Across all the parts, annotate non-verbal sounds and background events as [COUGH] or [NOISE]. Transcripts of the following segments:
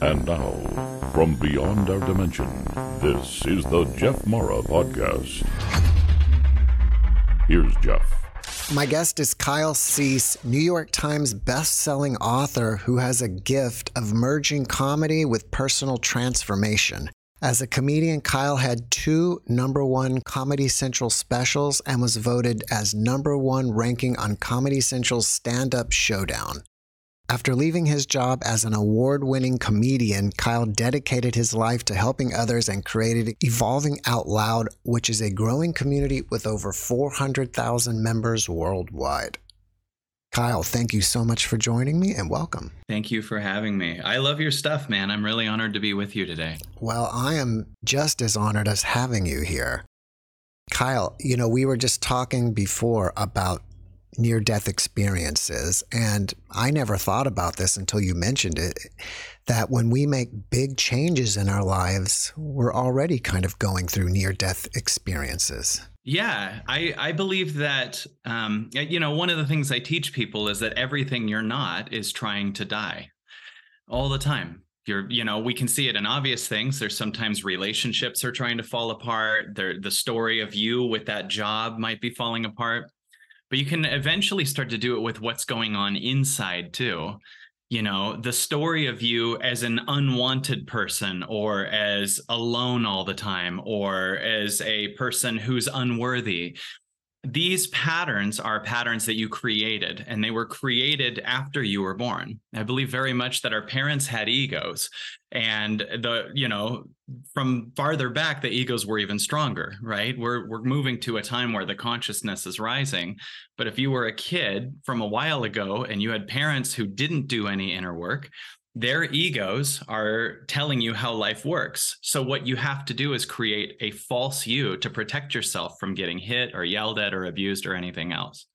And now, from beyond our dimension, this is the Jeff Mara Podcast. Here's Jeff. My guest is Kyle Cease, New York Times best-selling author who has a gift of merging comedy with personal transformation. As a comedian, Kyle had two number one Comedy Central specials and was voted as number one ranking on Comedy Central's Stand Up Showdown. After leaving his job as an award winning comedian, Kyle dedicated his life to helping others and created Evolving Out Loud, which is a growing community with over 400,000 members worldwide. Kyle, thank you so much for joining me and welcome. Thank you for having me. I love your stuff, man. I'm really honored to be with you today. Well, I am just as honored as having you here. Kyle, you know, we were just talking before about near death experiences. And I never thought about this until you mentioned it that when we make big changes in our lives, we're already kind of going through near death experiences. Yeah, I, I believe that, um, you know, one of the things I teach people is that everything you're not is trying to die all the time. You're, you know, we can see it in obvious things. There's sometimes relationships are trying to fall apart. There, the story of you with that job might be falling apart but you can eventually start to do it with what's going on inside too. You know the story of you as an unwanted person or as alone all the time or as a person who's unworthy these patterns are patterns that you created and they were created after you were born. I believe very much that our parents had egos and the you know from farther back the egos were even stronger right? We're we're moving to a time where the consciousness is rising. But if you were a kid from a while ago and you had parents who didn't do any inner work their egos are telling you how life works. So, what you have to do is create a false you to protect yourself from getting hit or yelled at or abused or anything else.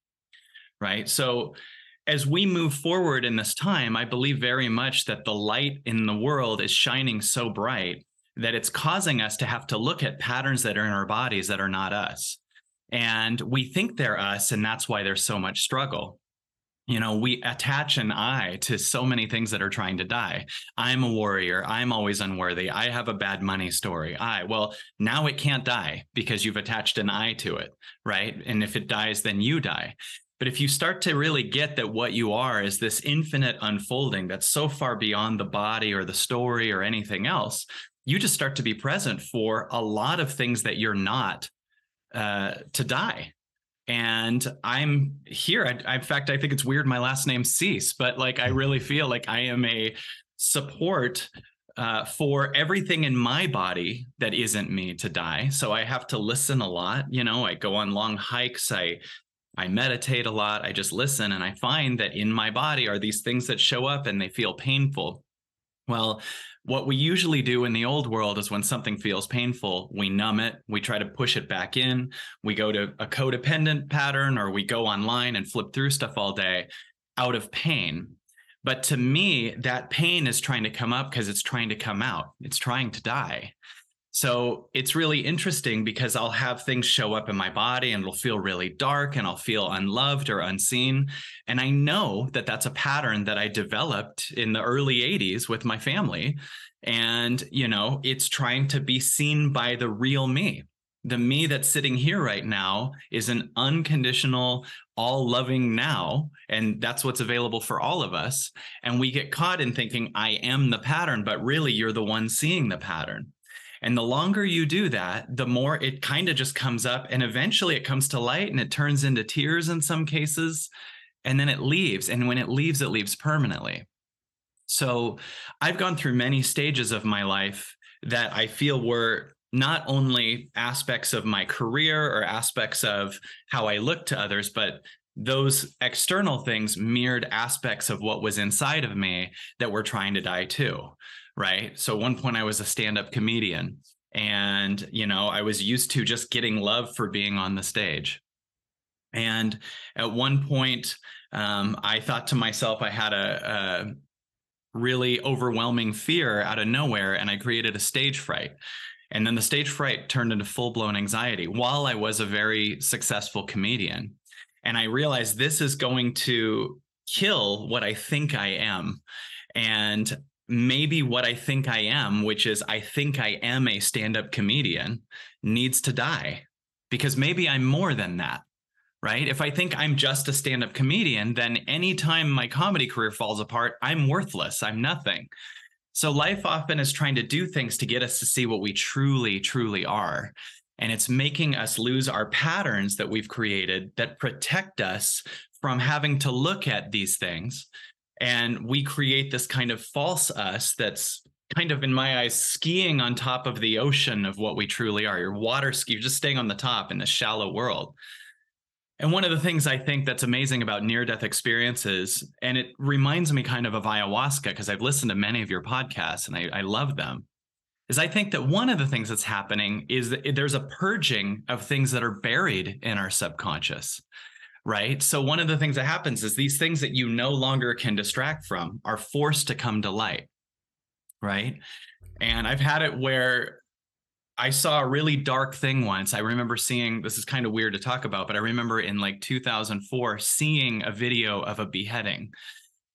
Right. So, as we move forward in this time, I believe very much that the light in the world is shining so bright that it's causing us to have to look at patterns that are in our bodies that are not us. And we think they're us, and that's why there's so much struggle you know we attach an i to so many things that are trying to die. I'm a warrior. I'm always unworthy. I have a bad money story. I well now it can't die because you've attached an i to it right? And if it dies then you die. But if you start to really get that what you are is this infinite unfolding that's so far beyond the body or the story or anything else you just start to be present for a lot of things that you're not uh, to die and I'm here. I, in fact, I think it's weird. My last name Cease, but like I really feel like I am a support uh, for everything in my body that isn't me to die. So I have to listen a lot. You know, I go on long hikes. I I meditate a lot. I just listen, and I find that in my body are these things that show up and they feel painful. Well, what we usually do in the old world is when something feels painful, we numb it, we try to push it back in, we go to a codependent pattern, or we go online and flip through stuff all day out of pain. But to me, that pain is trying to come up because it's trying to come out, it's trying to die. So it's really interesting because I'll have things show up in my body and it'll feel really dark and I'll feel unloved or unseen. And I know that that's a pattern that I developed in the early 80s with my family. And, you know, it's trying to be seen by the real me. The me that's sitting here right now is an unconditional, all loving now. And that's what's available for all of us. And we get caught in thinking, I am the pattern, but really you're the one seeing the pattern. And the longer you do that, the more it kind of just comes up and eventually it comes to light and it turns into tears in some cases. And then it leaves. And when it leaves, it leaves permanently. So I've gone through many stages of my life that I feel were not only aspects of my career or aspects of how I look to others, but those external things mirrored aspects of what was inside of me that were trying to die too right? So at one point I was a stand-up comedian and you know, I was used to just getting love for being on the stage. And at one point um, I thought to myself I had a, a really overwhelming fear out of nowhere and I created a stage fright. And then the stage fright turned into full blown anxiety while I was a very successful comedian. And I realized this is going to kill what I think I am. And maybe what I think I am, which is I think I am a stand up comedian, needs to die because maybe I'm more than that. Right. If I think I'm just a stand up comedian, then anytime my comedy career falls apart, I'm worthless. I'm nothing. So life often is trying to do things to get us to see what we truly, truly are. And it's making us lose our patterns that we've created that protect us from having to look at these things. And we create this kind of false us that's kind of in my eyes skiing on top of the ocean of what we truly are you're water ski you're just staying on the top in this shallow world. And one of the things i think that's amazing about near death experiences and it reminds me kind of of ayahuasca because i've listened to many of your podcasts and I, I love them is i think that one of the things that's happening is that there's a purging of things that are buried in our subconscious right? So one of the things that happens is these things that you no longer can distract from are forced to come to light, right? And I've had it where I saw a really dark thing once. I remember seeing this is kind of weird to talk about, but I remember in like 2004 seeing a video of a beheading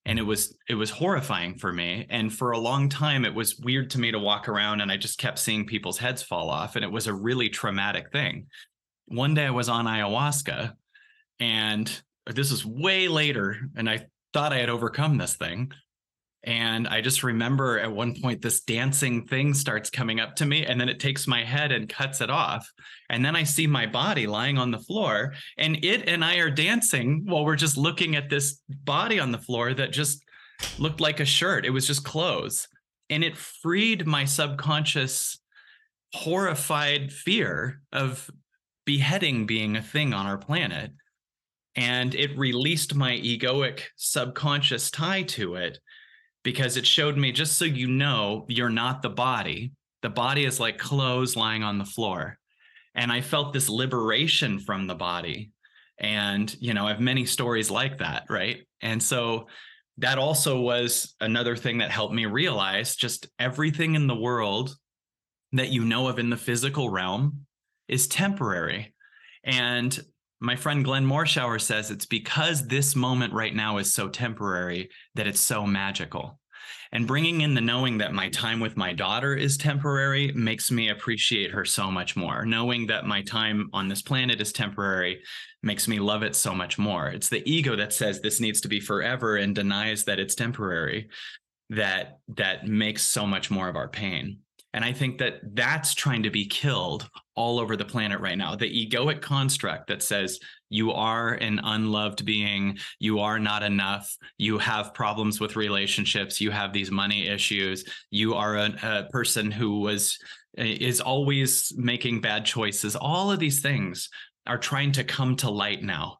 and it mm-hmm. was it was horrifying for me and for a long time it was weird to me to walk around and I just kept seeing people's heads fall off and it was a really traumatic thing. One day I was on ayahuasca and this is way later and i thought i had overcome this thing and i just remember at one point this dancing thing starts coming up to me and then it takes my head and cuts it off. And then i see my body lying on the floor and it and i are dancing while we're just looking at this body on the floor that just looked like a shirt. It was just clothes. And it freed my subconscious horrified fear of beheading being a thing on our planet. And it released my egoic subconscious tie to it because it showed me just so you know you're not the body. The body is like clothes lying on the floor. And i felt this liberation from the body. And you know i have many stories like that right? And so that also was another thing that helped me realize just everything in the world that you know of in the physical realm is temporary. And my friend Glenn Morshower says it's because this moment right now is so temporary that it's so magical. And bringing in the knowing that my time with my daughter is temporary makes me appreciate her so much more. Knowing that my time on this planet is temporary makes me love it so much more. It's the ego that says this needs to be forever and denies that it's temporary that that makes so much more of our pain. And I think that that's trying to be killed all over the planet right now. The egoic construct that says you are an unloved being, you are not enough, you have problems with relationships, you have these money issues, you are a, a person who was is always making bad choices. All of these things are trying to come to light now.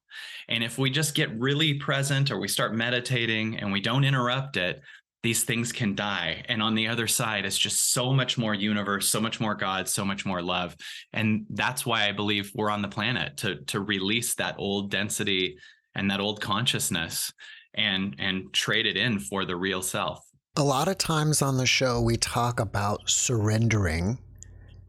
And if we just get really present or we start meditating and we don't interrupt it, these things can die. And on the other side it's just so much more universe so much more god so much more love. And that's why i believe we're on the planet to to release that old density and that old consciousness and and trade it in for the real self. A lot of times on the show we talk about surrendering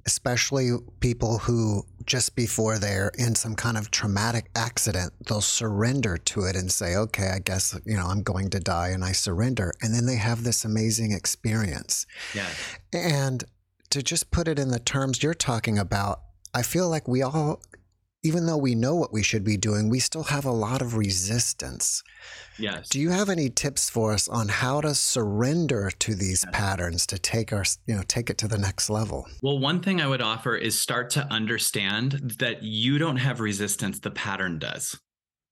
especially people who just before they're in some kind of traumatic accident, they'll surrender to it and say, okay, I guess, you know, I'm going to die and I surrender. And then they have this amazing experience. Yeah. And to just put it in the terms you're talking about, I feel like we all even though we know what we should be doing, we still have a lot of resistance. Yes. Do you have any tips for us on how to surrender to these patterns to take our, you know, take it to the next level? Well, one thing I would offer is start to understand that you don't have resistance, the pattern does.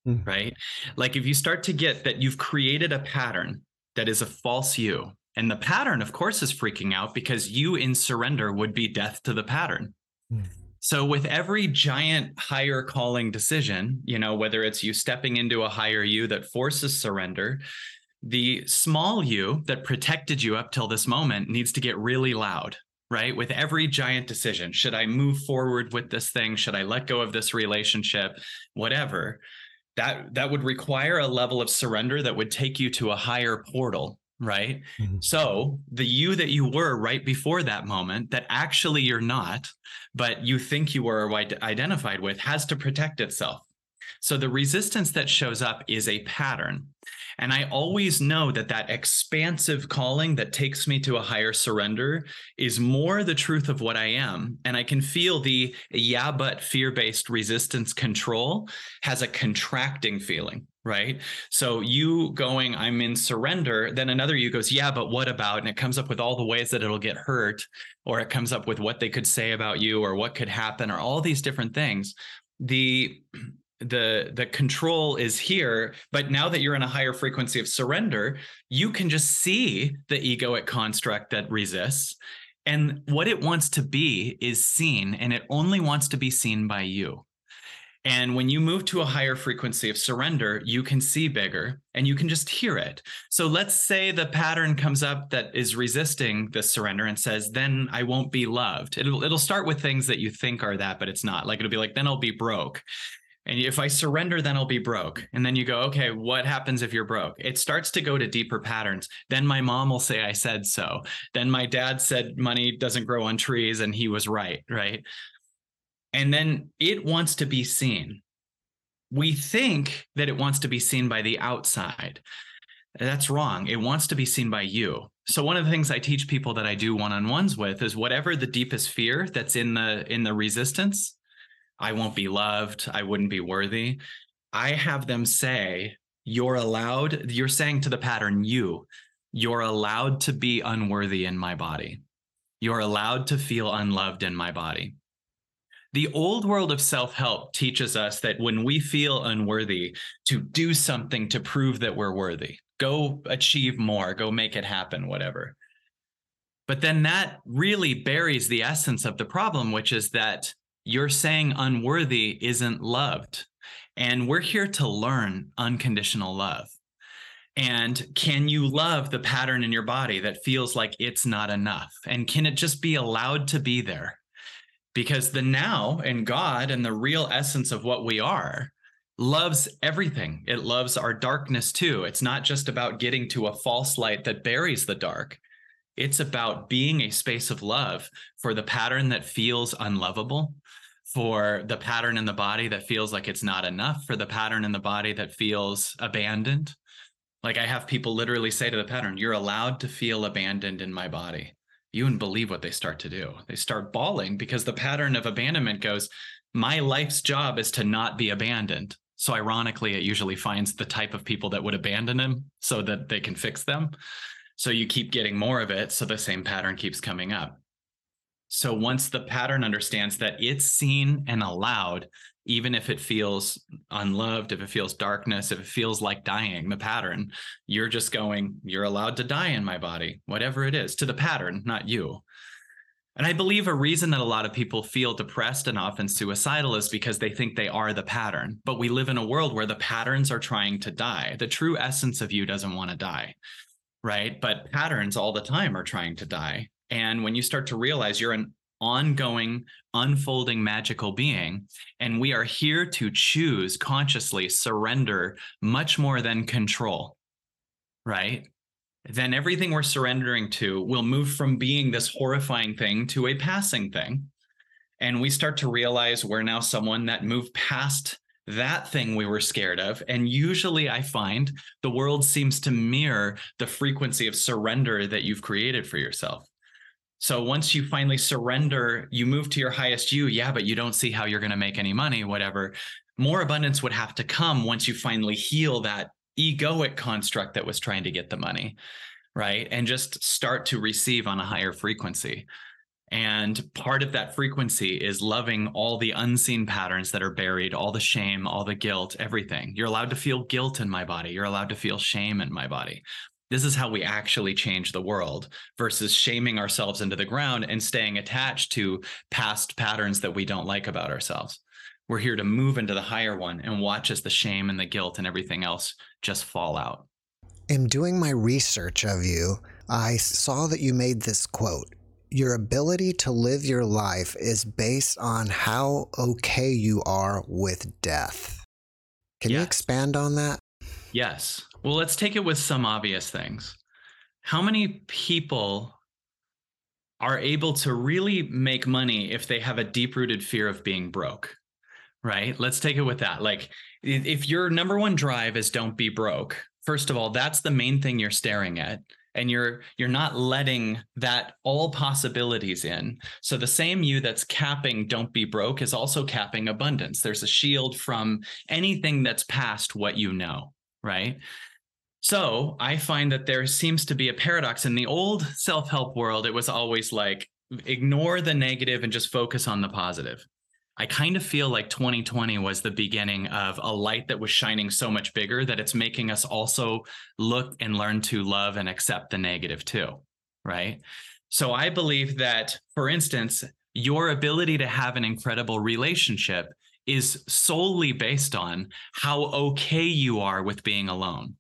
Mm. Right? Like if you start to get that you've created a pattern that is a false you, and the pattern, of course, is freaking out because you in surrender would be death to the pattern. Mm. So with every giant higher calling decision, you know, whether it's you stepping into a higher you that forces surrender, the small you that protected you up till this moment needs to get really loud, right? With every giant decision, should I move forward with this thing? Should I let go of this relationship? Whatever. That that would require a level of surrender that would take you to a higher portal right? Mm-hmm. So the you that you were right before that moment, that actually you're not, but you think you were identified with, has to protect itself. So the resistance that shows up is a pattern. And I always know that that expansive calling that takes me to a higher surrender is more the truth of what I am. And I can feel the yeah, but fear based resistance control has a contracting feeling right? So you going, I'm in surrender, then another you goes, yeah, but what about? And it comes up with all the ways that it'll get hurt, or it comes up with what they could say about you, or what could happen, or all these different things. The the the control is here but now that you're in a higher frequency of surrender you can just see the egoic construct that resists and what it wants to be is seen and it only wants to be seen by you and when you move to a higher frequency of surrender, you can see bigger and you can just hear it. So let's say the pattern comes up that is resisting the surrender and says, then I won't be loved. It'll, it'll start with things that you think are that, but it's not. Like it'll be like, then I'll be broke. And if I surrender, then I'll be broke. And then you go, okay, what happens if you're broke? It starts to go to deeper patterns. Then my mom will say, I said so. Then my dad said money doesn't grow on trees and he was right, right? And then it wants to be seen. We think that it wants to be seen by the outside. That's wrong. It wants to be seen by you. So one of the things I teach people that I do one-on-ones with is whatever the deepest fear that's in the in the resistance, I won't be loved, I wouldn't be worthy. I have them say, you're allowed, you're saying to the pattern, you, you're allowed to be unworthy in my body. You're allowed to feel unloved in my body. The old world of self help teaches us that when we feel unworthy, to do something to prove that we're worthy, go achieve more, go make it happen, whatever. But then that really buries the essence of the problem, which is that you're saying unworthy isn't loved. And we're here to learn unconditional love. And can you love the pattern in your body that feels like it's not enough? And can it just be allowed to be there? Because the now and God and the real essence of what we are loves everything. It loves our darkness too. It's not just about getting to a false light that buries the dark. It's about being a space of love for the pattern that feels unlovable, for the pattern in the body that feels like it's not enough, for the pattern in the body that feels abandoned. Like I have people literally say to the pattern, You're allowed to feel abandoned in my body you wouldn't believe what they start to do. They start bawling because the pattern of abandonment goes, my life's job is to not be abandoned. So ironically, it usually finds the type of people that would abandon them so that they can fix them. So you keep getting more of it. So the same pattern keeps coming up. So once the pattern understands that it's seen and allowed, even if it feels unloved, if it feels darkness, if it feels like dying, the pattern, you're just going, you're allowed to die in my body, whatever it is, to the pattern, not you. And I believe a reason that a lot of people feel depressed and often suicidal is because they think they are the pattern. But we live in a world where the patterns are trying to die. The true essence of you doesn't want to die, right? But patterns all the time are trying to die. And when you start to realize you're an ongoing, unfolding magical being. And we are here to choose consciously surrender much more than control, right? Then everything we're surrendering to will move from being this horrifying thing to a passing thing. And we start to realize we're now someone that moved past that thing we were scared of. And usually I find the world seems to mirror the frequency of surrender that you've created for yourself. So once you finally surrender, you move to your highest you. Yeah, but you don't see how you're going to make any money, whatever. More abundance would have to come once you finally heal that egoic construct that was trying to get the money, right? And just start to receive on a higher frequency. And part of that frequency is loving all the unseen patterns that are buried, all the shame, all the guilt, everything. You're allowed to feel guilt in my body. You're allowed to feel shame in my body this is how we actually change the world versus shaming ourselves into the ground and staying attached to past patterns that we don't like about ourselves. We're here to move into the higher one and watch as the shame and the guilt and everything else just fall out. In doing my research of you, I saw that you made this quote Your ability to live your life is based on how okay you are with death. Can yes. you expand on that? Yes. Well, let's take it with some obvious things. How many people are able to really make money if they have a deep rooted fear of being broke? right? Let's take it with that. Like, if your number one drive is don't be broke, first of all, that's the main thing you're staring at and you're you're not letting that all possibilities in so the same you that's capping don't be broke is also capping abundance there's a shield from anything that's past what you know right so i find that there seems to be a paradox in the old self-help world it was always like ignore the negative and just focus on the positive I kind of feel like 2020 was the beginning of a light that was shining so much bigger that it's making us also look and learn to love and accept the negative too. Right. So I believe that, for instance, your ability to have an incredible relationship is solely based on how okay you are with being alone.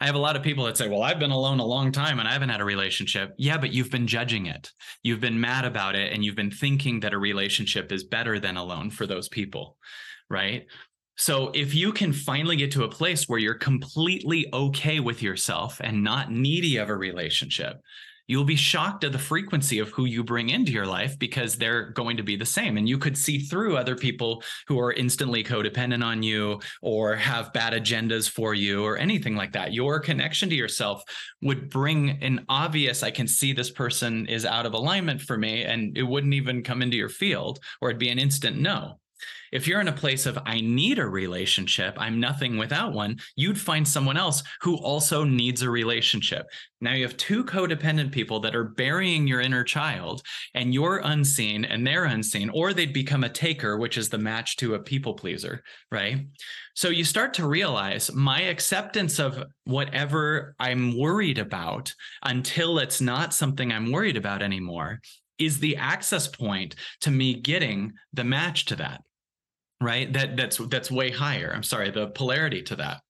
I have a lot of people that say, Well, I've been alone a long time and I haven't had a relationship. Yeah, but you've been judging it. You've been mad about it and you've been thinking that a relationship is better than alone for those people. Right. So if you can finally get to a place where you're completely okay with yourself and not needy of a relationship, you'll be shocked at the frequency of who you bring into your life because they're going to be the same. And you could see through other people who are instantly codependent on you or have bad agendas for you or anything like that. Your connection to yourself would bring an obvious, I can see this person is out of alignment for me, and it wouldn't even come into your field or it'd be an instant no. If you're in a place of, I need a relationship, I'm nothing without one, you'd find someone else who also needs a relationship. Now you have two codependent people that are burying your inner child, and you're unseen and they're unseen, or they'd become a taker, which is the match to a people pleaser, right? So you start to realize my acceptance of whatever I'm worried about until it's not something I'm worried about anymore is the access point to me getting the match to that right? That that's that's way higher. I'm sorry the polarity to that.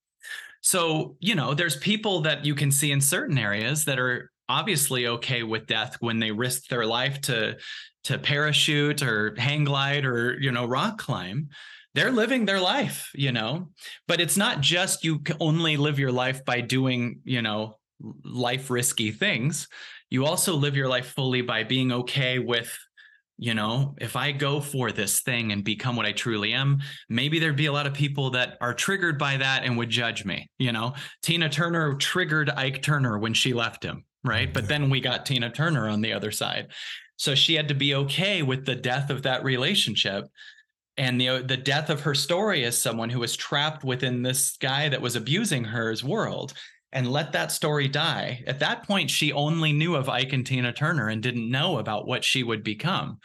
So you know there's people that you can see in certain areas that are obviously okay with death when they risk their life to to parachute or hang glide or you know rock climb. They're living their life you know? But it's not just you only live your life by doing you know life risky things. You also live your life fully by being okay with you know if i go for this thing and become what i truly am maybe there'd be a lot of people that are triggered by that and would judge me you know? Tina turner triggered ike turner when she left him right? But then we got tina turner on the other side. So she had to be okay with the death of that relationship and the the death of her story as someone who was trapped within this guy that was abusing her's world and let that story die. At that point, she only knew of Ike and Tina Turner and didn't know about what she would become.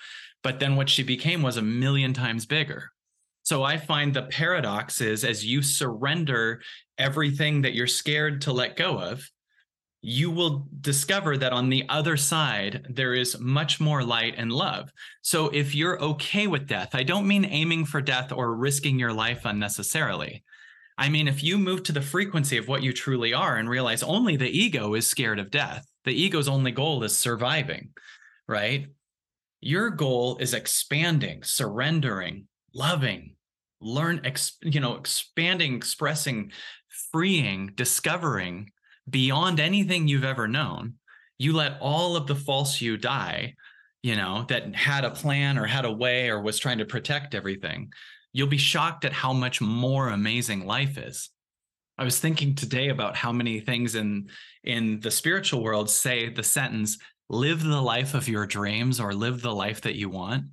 But then what she became was a million times bigger. So I find the paradox is as you surrender everything that you're scared to let go of, you will discover that on the other side, there is much more light and love. So if you're okay with death, I don't mean aiming for death or risking your life unnecessarily. I mean, if you move to the frequency of what you truly are and realize only the ego is scared of death, the ego's only goal is surviving, right? Your goal is expanding, surrendering, loving, learn, you know, expanding, expressing, freeing, discovering beyond anything you've ever known. You let all of the false you die, you know, that had a plan or had a way or was trying to protect everything you'll be shocked at how much more amazing life is. I was thinking today about how many things in in the spiritual world say the sentence live the life of your dreams or live the life that you want.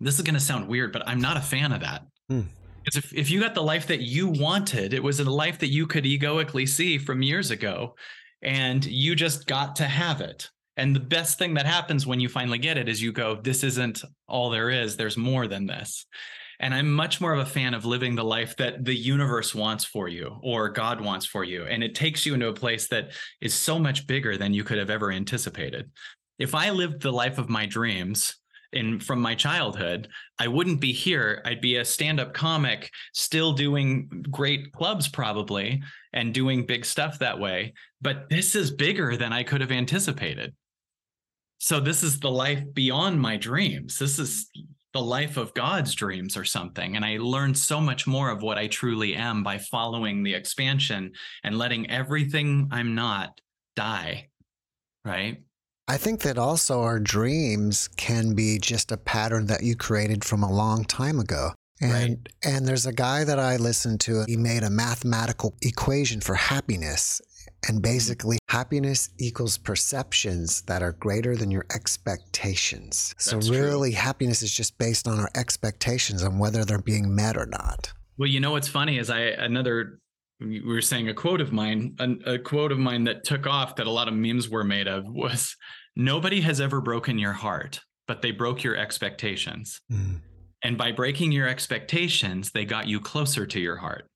This is going to sound weird, but I'm not a fan of that. Hmm. Because if, if you got the life that you wanted, it was a life that you could egoically see from years ago, and you just got to have it. And the best thing that happens when you finally get it is you go, This isn't all there is. There's more than this. And I'm much more of a fan of living the life that the universe wants for you or God wants for you. And it takes you into a place that is so much bigger than you could have ever anticipated. If I lived the life of my dreams, in from my childhood, I wouldn't be here. I'd be a stand-up comic, still doing great clubs probably and doing big stuff that way. But this is bigger than I could have anticipated. So this is the life beyond my dreams. This is the life of God's dreams or something. And I learned so much more of what I truly am by following the expansion and letting everything I'm not die. Right. I think that also our dreams can be just a pattern that you created from a long time ago. And Right. and there's a guy that I listened to. He made a mathematical equation for happiness. And basically, happiness equals perceptions that are greater than your expectations. So, That's true. really, happiness is just based on our expectations and whether they're being met or not. Well, you know what's funny is I another we were saying a quote of mine, a, a quote of mine that took off that a lot of memes were made of was nobody has ever broken your heart, but they broke your expectations. Mm. And by breaking your expectations, they got you closer to your heart.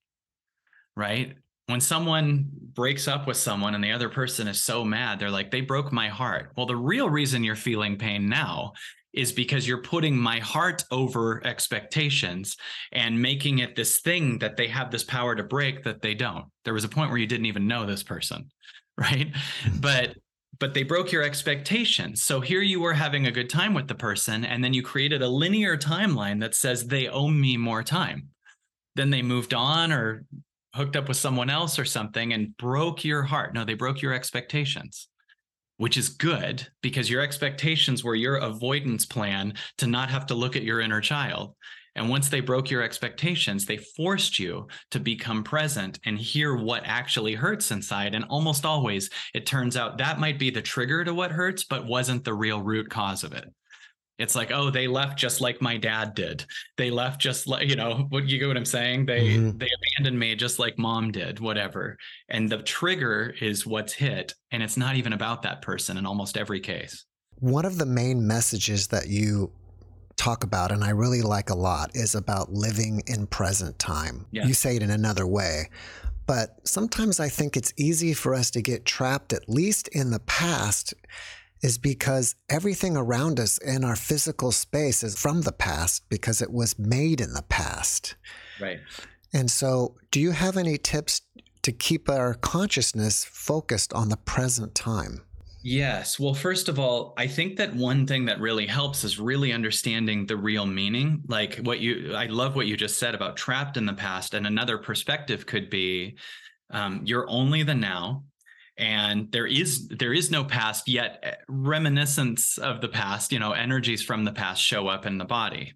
Right? When someone breaks up with someone and the other person is so mad, they're like, they broke my heart. Well, the real reason you're feeling pain now is because you're putting my heart over expectations and making it this thing that they have this power to break that they don't. There was a point where you didn't even know this person, [LAUGHS] right? Hmm. But but they broke your expectations. So here you were having a good time with the person and then you created a linear timeline that says they owe me more time. Then they moved on or hooked up with someone else or something and broke your heart. No, they broke your expectations which is good because your expectations were your avoidance plan to not have to look at your inner child. And once they broke your expectations, they forced you to become present and hear what actually hurts inside. And almost always, it turns out that might be the trigger to what hurts, but wasn't the real root cause of it. It's like, oh, they left just like my dad did. They left just like, you know, what you get what I'm saying? They Mhm. they abandoned me just like mom did, whatever. And the trigger is what's hit. And it's not even about that person in almost every case. One of the main messages that you talk about, and I really like a lot, is about living in present time. Yeah. You say it in another way. But sometimes I think it's easy for us to get trapped, at least in the past, is because everything around us in our physical space is from the past because it was made in the past. Right. And so, do you have any tips to keep our consciousness focused on the present time? Yes. Well, first of all, I think that one thing that really helps is really understanding the real meaning. Like what you, I love what you just said about trapped in the past. And another perspective could be um, you're only the now. And there is there is no past yet. eh, Reminiscence of the past, you know, energies from the past show up in the body.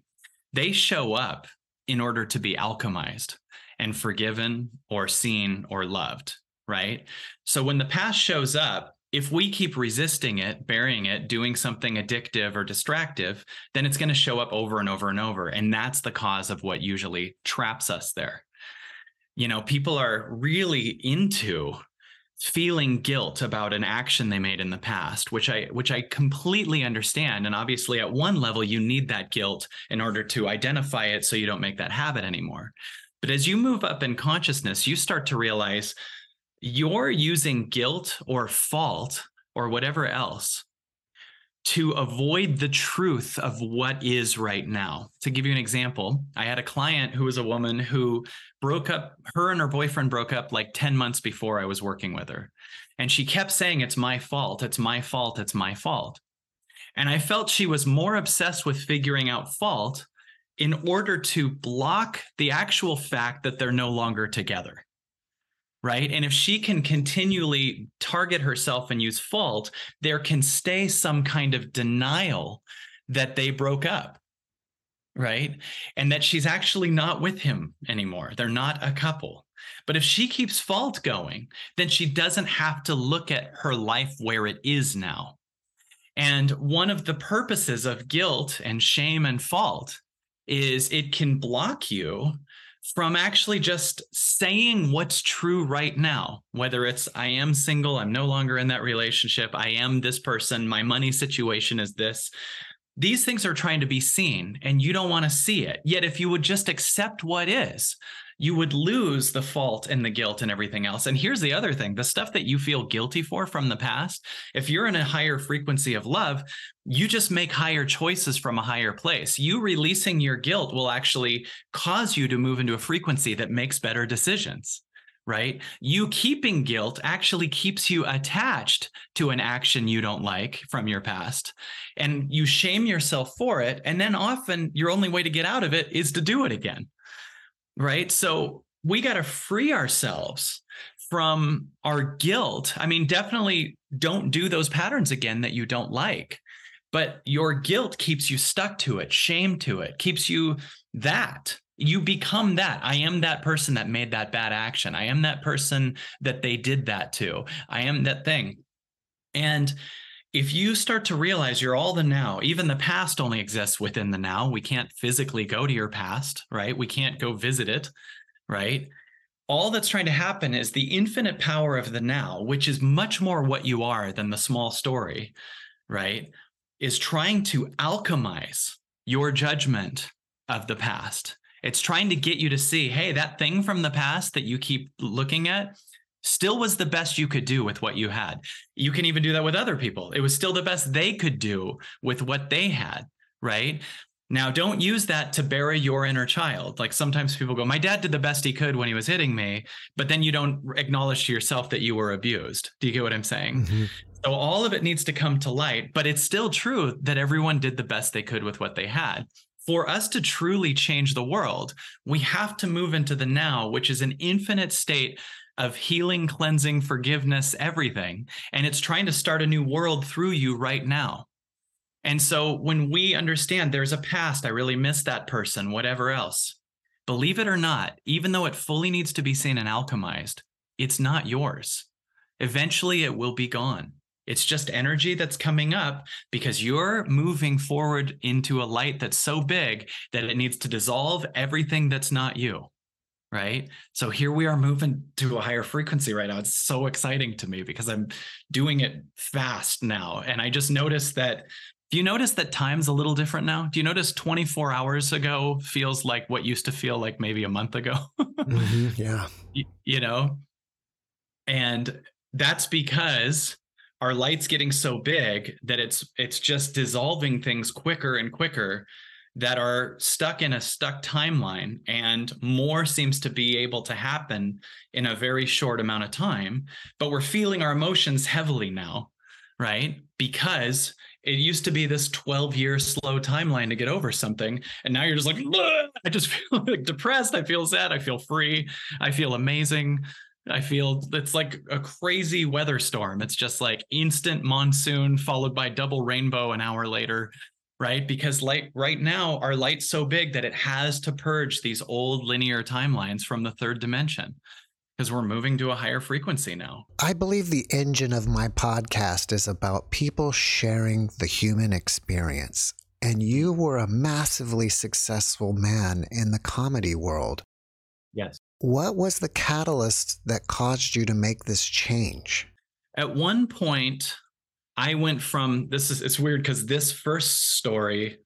They show up in order to be alchemized and forgiven or seen or loved, right? So when the past shows up, if we keep resisting it, burying it, doing something addictive or distractive, then it's going to show up over and over and over. And that's the cause of what usually traps us there. You know, people are really into feeling guilt about an action they made in the past which i which i completely understand. And obviously at one level you need that guilt in order to identify it so you don't make that habit anymore. But as you move up in consciousness you start to realize you're using guilt or fault or whatever else to avoid the truth of what is right now. To give you an example, I had a client who was a woman who broke up, her and her boyfriend broke up like 10 months before I was working with her. And she kept saying, It's my fault. It's my fault. It's my fault. And I felt she was more obsessed with figuring out fault in order to block the actual fact that they're no longer together right? And if she can continually target herself and use fault, there can stay some kind of denial that they broke up, right? And that she's actually not with him anymore. They're not a couple. But if she keeps fault going, then she doesn't have to look at her life where it is now. And one of the purposes of guilt and shame and fault is it can block you from actually just saying what's true right now, whether it's I am single, I'm no longer in that relationship, I am this person, my money situation is this. These things are trying to be seen, and you don't want to see it. Yet, if you would just accept what is, you would lose the fault and the guilt and everything else. And here's the other thing the stuff that you feel guilty for from the past, if you're in a higher frequency of love, you just make higher choices from a higher place. You releasing your guilt will actually cause you to move into a frequency that makes better decisions, right? You keeping guilt actually keeps you attached to an action you don't like from your past. And you shame yourself for it. And then often your only way to get out of it is to do it again, right? So we got to free ourselves from our guilt. I mean, definitely don't do those patterns again that you don't like but your guilt keeps you stuck to it, shame to it, keeps you that you become that. I am that person that made that bad action. I am that person that they did that to. I am that thing. And if you start to realize you're all the now, even the past only exists within the now. We can't physically go to your past, right? We can't go visit it, right? All that's trying to happen is the infinite power of the now, which is much more what you are than the small story, right? Is trying to alchemize your judgment of the past. It's trying to get you to see, hey, that thing from the past that you keep looking at, still was the best you could do with what you had. You can even do that with other people. It was still the best they could do with what they had, right? Now, don't use that to bury your inner child. Like sometimes people go, My dad did the best he could when he was hitting me, but then you don't acknowledge to yourself that you were abused. Do you get what I'm saying? Mm-hmm. So all of it needs to come to light, but it's still true that everyone did the best they could with what they had. For us to truly change the world, we have to move into the now, which is an infinite state of healing, cleansing, forgiveness, everything. And it's trying to start a new world through you right now. And so when we understand there's a past, I really miss that person, whatever else, believe it or not, even though it fully needs to be seen and alchemized, it's not yours. Eventually it will be gone. It's just energy that's coming up because you're moving forward into a light that's so big that it needs to dissolve everything that's not you right? So here we are moving to a higher frequency right now. It's so exciting to me because I'm doing it fast now. And I just noticed that. Do you notice that time's a little different now? Do you notice 24 hours ago feels like what used to feel like maybe a month ago? [LAUGHS] mm-hmm, yeah. You, you know, and that's because our light's getting so big that it's it's just dissolving things quicker and quicker that are stuck in a stuck timeline and more seems to be able to happen in a very short amount of time but we're feeling our emotions heavily now right? Because it used to be this 12 year slow timeline to get over something and now you're just like i just [LAUGHS] feel like depressed i feel sad i feel free i feel amazing I feel it's like a crazy weather storm. It's just like instant monsoon followed by double rainbow an hour later right? Because light right now, our light's so big that it has to purge these old linear timelines from the third dimension because we're moving to a higher frequency now. I believe the engine of my podcast is about people sharing the human experience. And you were a massively successful man in the comedy world. Yes. What was the catalyst that caused you to make this change? At one point, I went from this is it's weird because this first story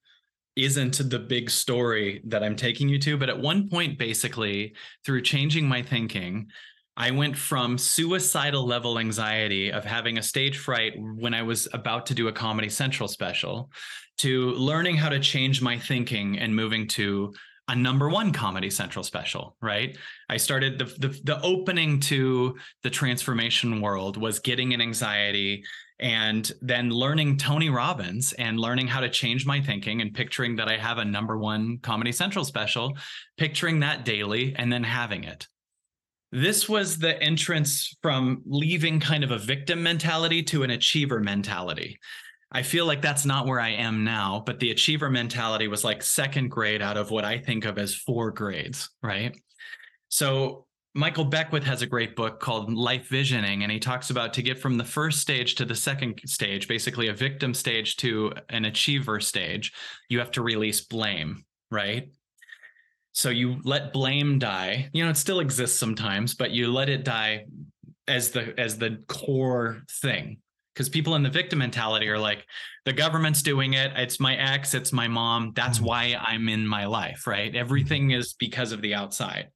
isn't the big story that I'm taking you to, but at one point, basically, through changing my thinking, I went from suicidal level anxiety of having a stage fright when I was about to do a Comedy Central special to learning how to change my thinking and moving to a number one Comedy Central special, right? I started the, the, the opening to the transformation world was getting an anxiety and then learning Tony Robbins and learning how to change my thinking and picturing that I have a number one Comedy Central special, picturing that daily and then having it. This was the entrance from leaving kind of a victim mentality to an achiever mentality. I feel like that's not where I am now, but the achiever mentality was like second grade out of what I think of as four grades, right? So Michael Beckwith has a great book called Life Visioning, and he talks about to get from the first stage to the second stage, basically a victim stage to an achiever stage, you have to release blame, right? So you let blame die. You know, it still exists sometimes, but you let it die as the as the core thing. Because people in the victim mentality are like, the government's doing it. It's my ex, it's my mom. That's mm-hmm. why I'm in my life, right? Everything is because of the outside.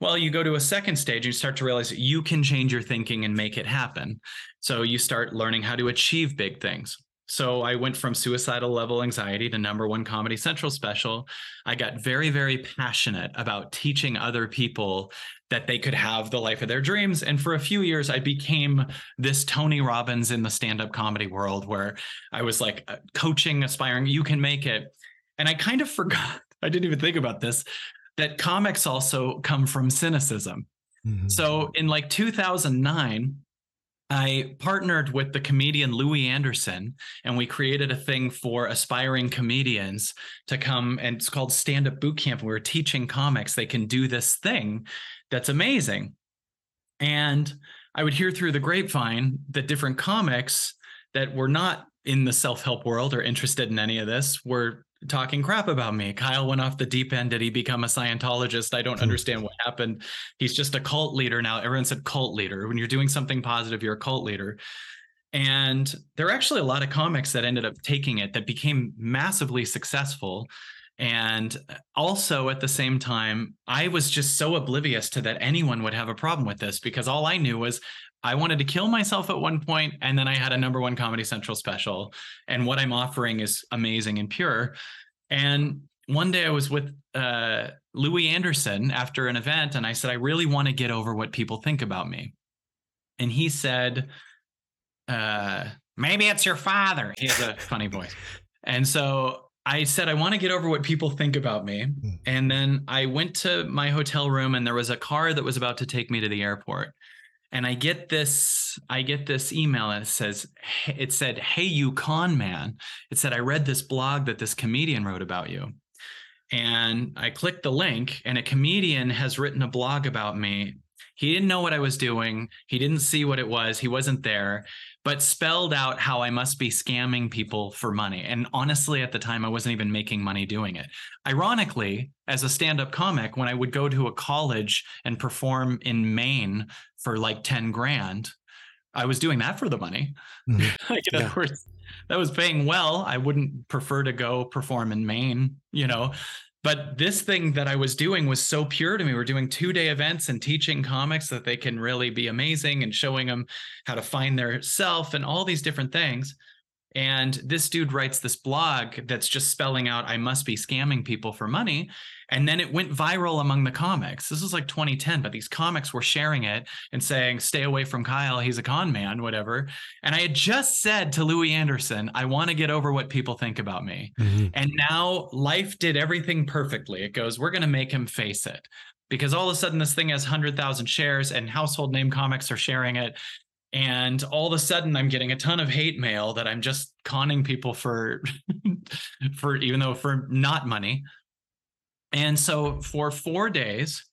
Well, you go to a second stage and you start to realize you can change your thinking and make it happen. So you start learning how to achieve big things. So I went from suicidal level anxiety to number one Comedy Central special. I got very, very passionate about teaching other people that they could have the life of their dreams. And for a few years, I became this Tony Robbins in the stand up comedy world where I was like uh, coaching, aspiring, you can make it. And I kind of [LAUGHS] forgot, I didn't even think about this that comics also come from cynicism. Mm-hmm. So in like 2009, I partnered with the comedian Louie Anderson, and we created a thing for aspiring comedians to come, and it's called Stand Up Boot Camp. We were teaching comics they can do this thing that's amazing. And I would hear through the grapevine that different comics that were not in the self help world or interested in any of this were talking crap about me. Kyle went off the deep end. Did he become a Scientologist? I don't hmm. understand what happened. He's just a cult leader now. Everyone said cult leader. When you're doing something positive, you're a cult leader. And there are actually a lot of comics that ended up taking it that became massively successful. And also at the same time, I was just so oblivious to that anyone would have a problem with this because all I knew was I wanted to kill myself at one point, and then I had a number one Comedy Central special, and what I'm offering is amazing and pure. And one day I was with uh, Louie Anderson after an event, and I said, I really want to get over what people think about me. And he said, uh, Maybe it's your father. He has a funny voice. And so I said, I want to get over what people think about me. Hmm. And then I went to my hotel room, and there was a car that was about to take me to the airport and I get this I get this email and it says it said hey you con man. It said I read this blog that this comedian wrote about you. And I clicked the link and a comedian has written a blog about me. He didn't know what I was doing. He didn't see what it was. He wasn't there but spelled out how I must be scamming people for money. And honestly, at the time, I wasn't even making money doing it. Ironically, as a stand up comic, when I would go to a college and perform in Maine for like 10 grand, I was doing that for the money. Mm-hmm. [LAUGHS] like, yeah. of course, that was paying well. I wouldn't prefer to go perform in Maine, you know, but this thing that I was doing was so pure to me. We're doing two day events and teaching comics that they can really be amazing and showing them how to find their self and all these different things. And this dude writes this blog that's just spelling out, I must be scamming people for money. And then it went viral among the comics. This was like 2010, but these comics were sharing it and saying, stay away from Kyle. He's a con man, whatever. And I had just said to Louie Anderson, I want to get over what people think about me. Mm-hmm. And now life did everything perfectly. It goes, we're going to make him face it because all of a sudden this thing has 100,000 shares and household name comics are sharing it and all of a sudden i'm getting a ton of hate mail that i'm just conning people for [LAUGHS] for even though for not money and so for four days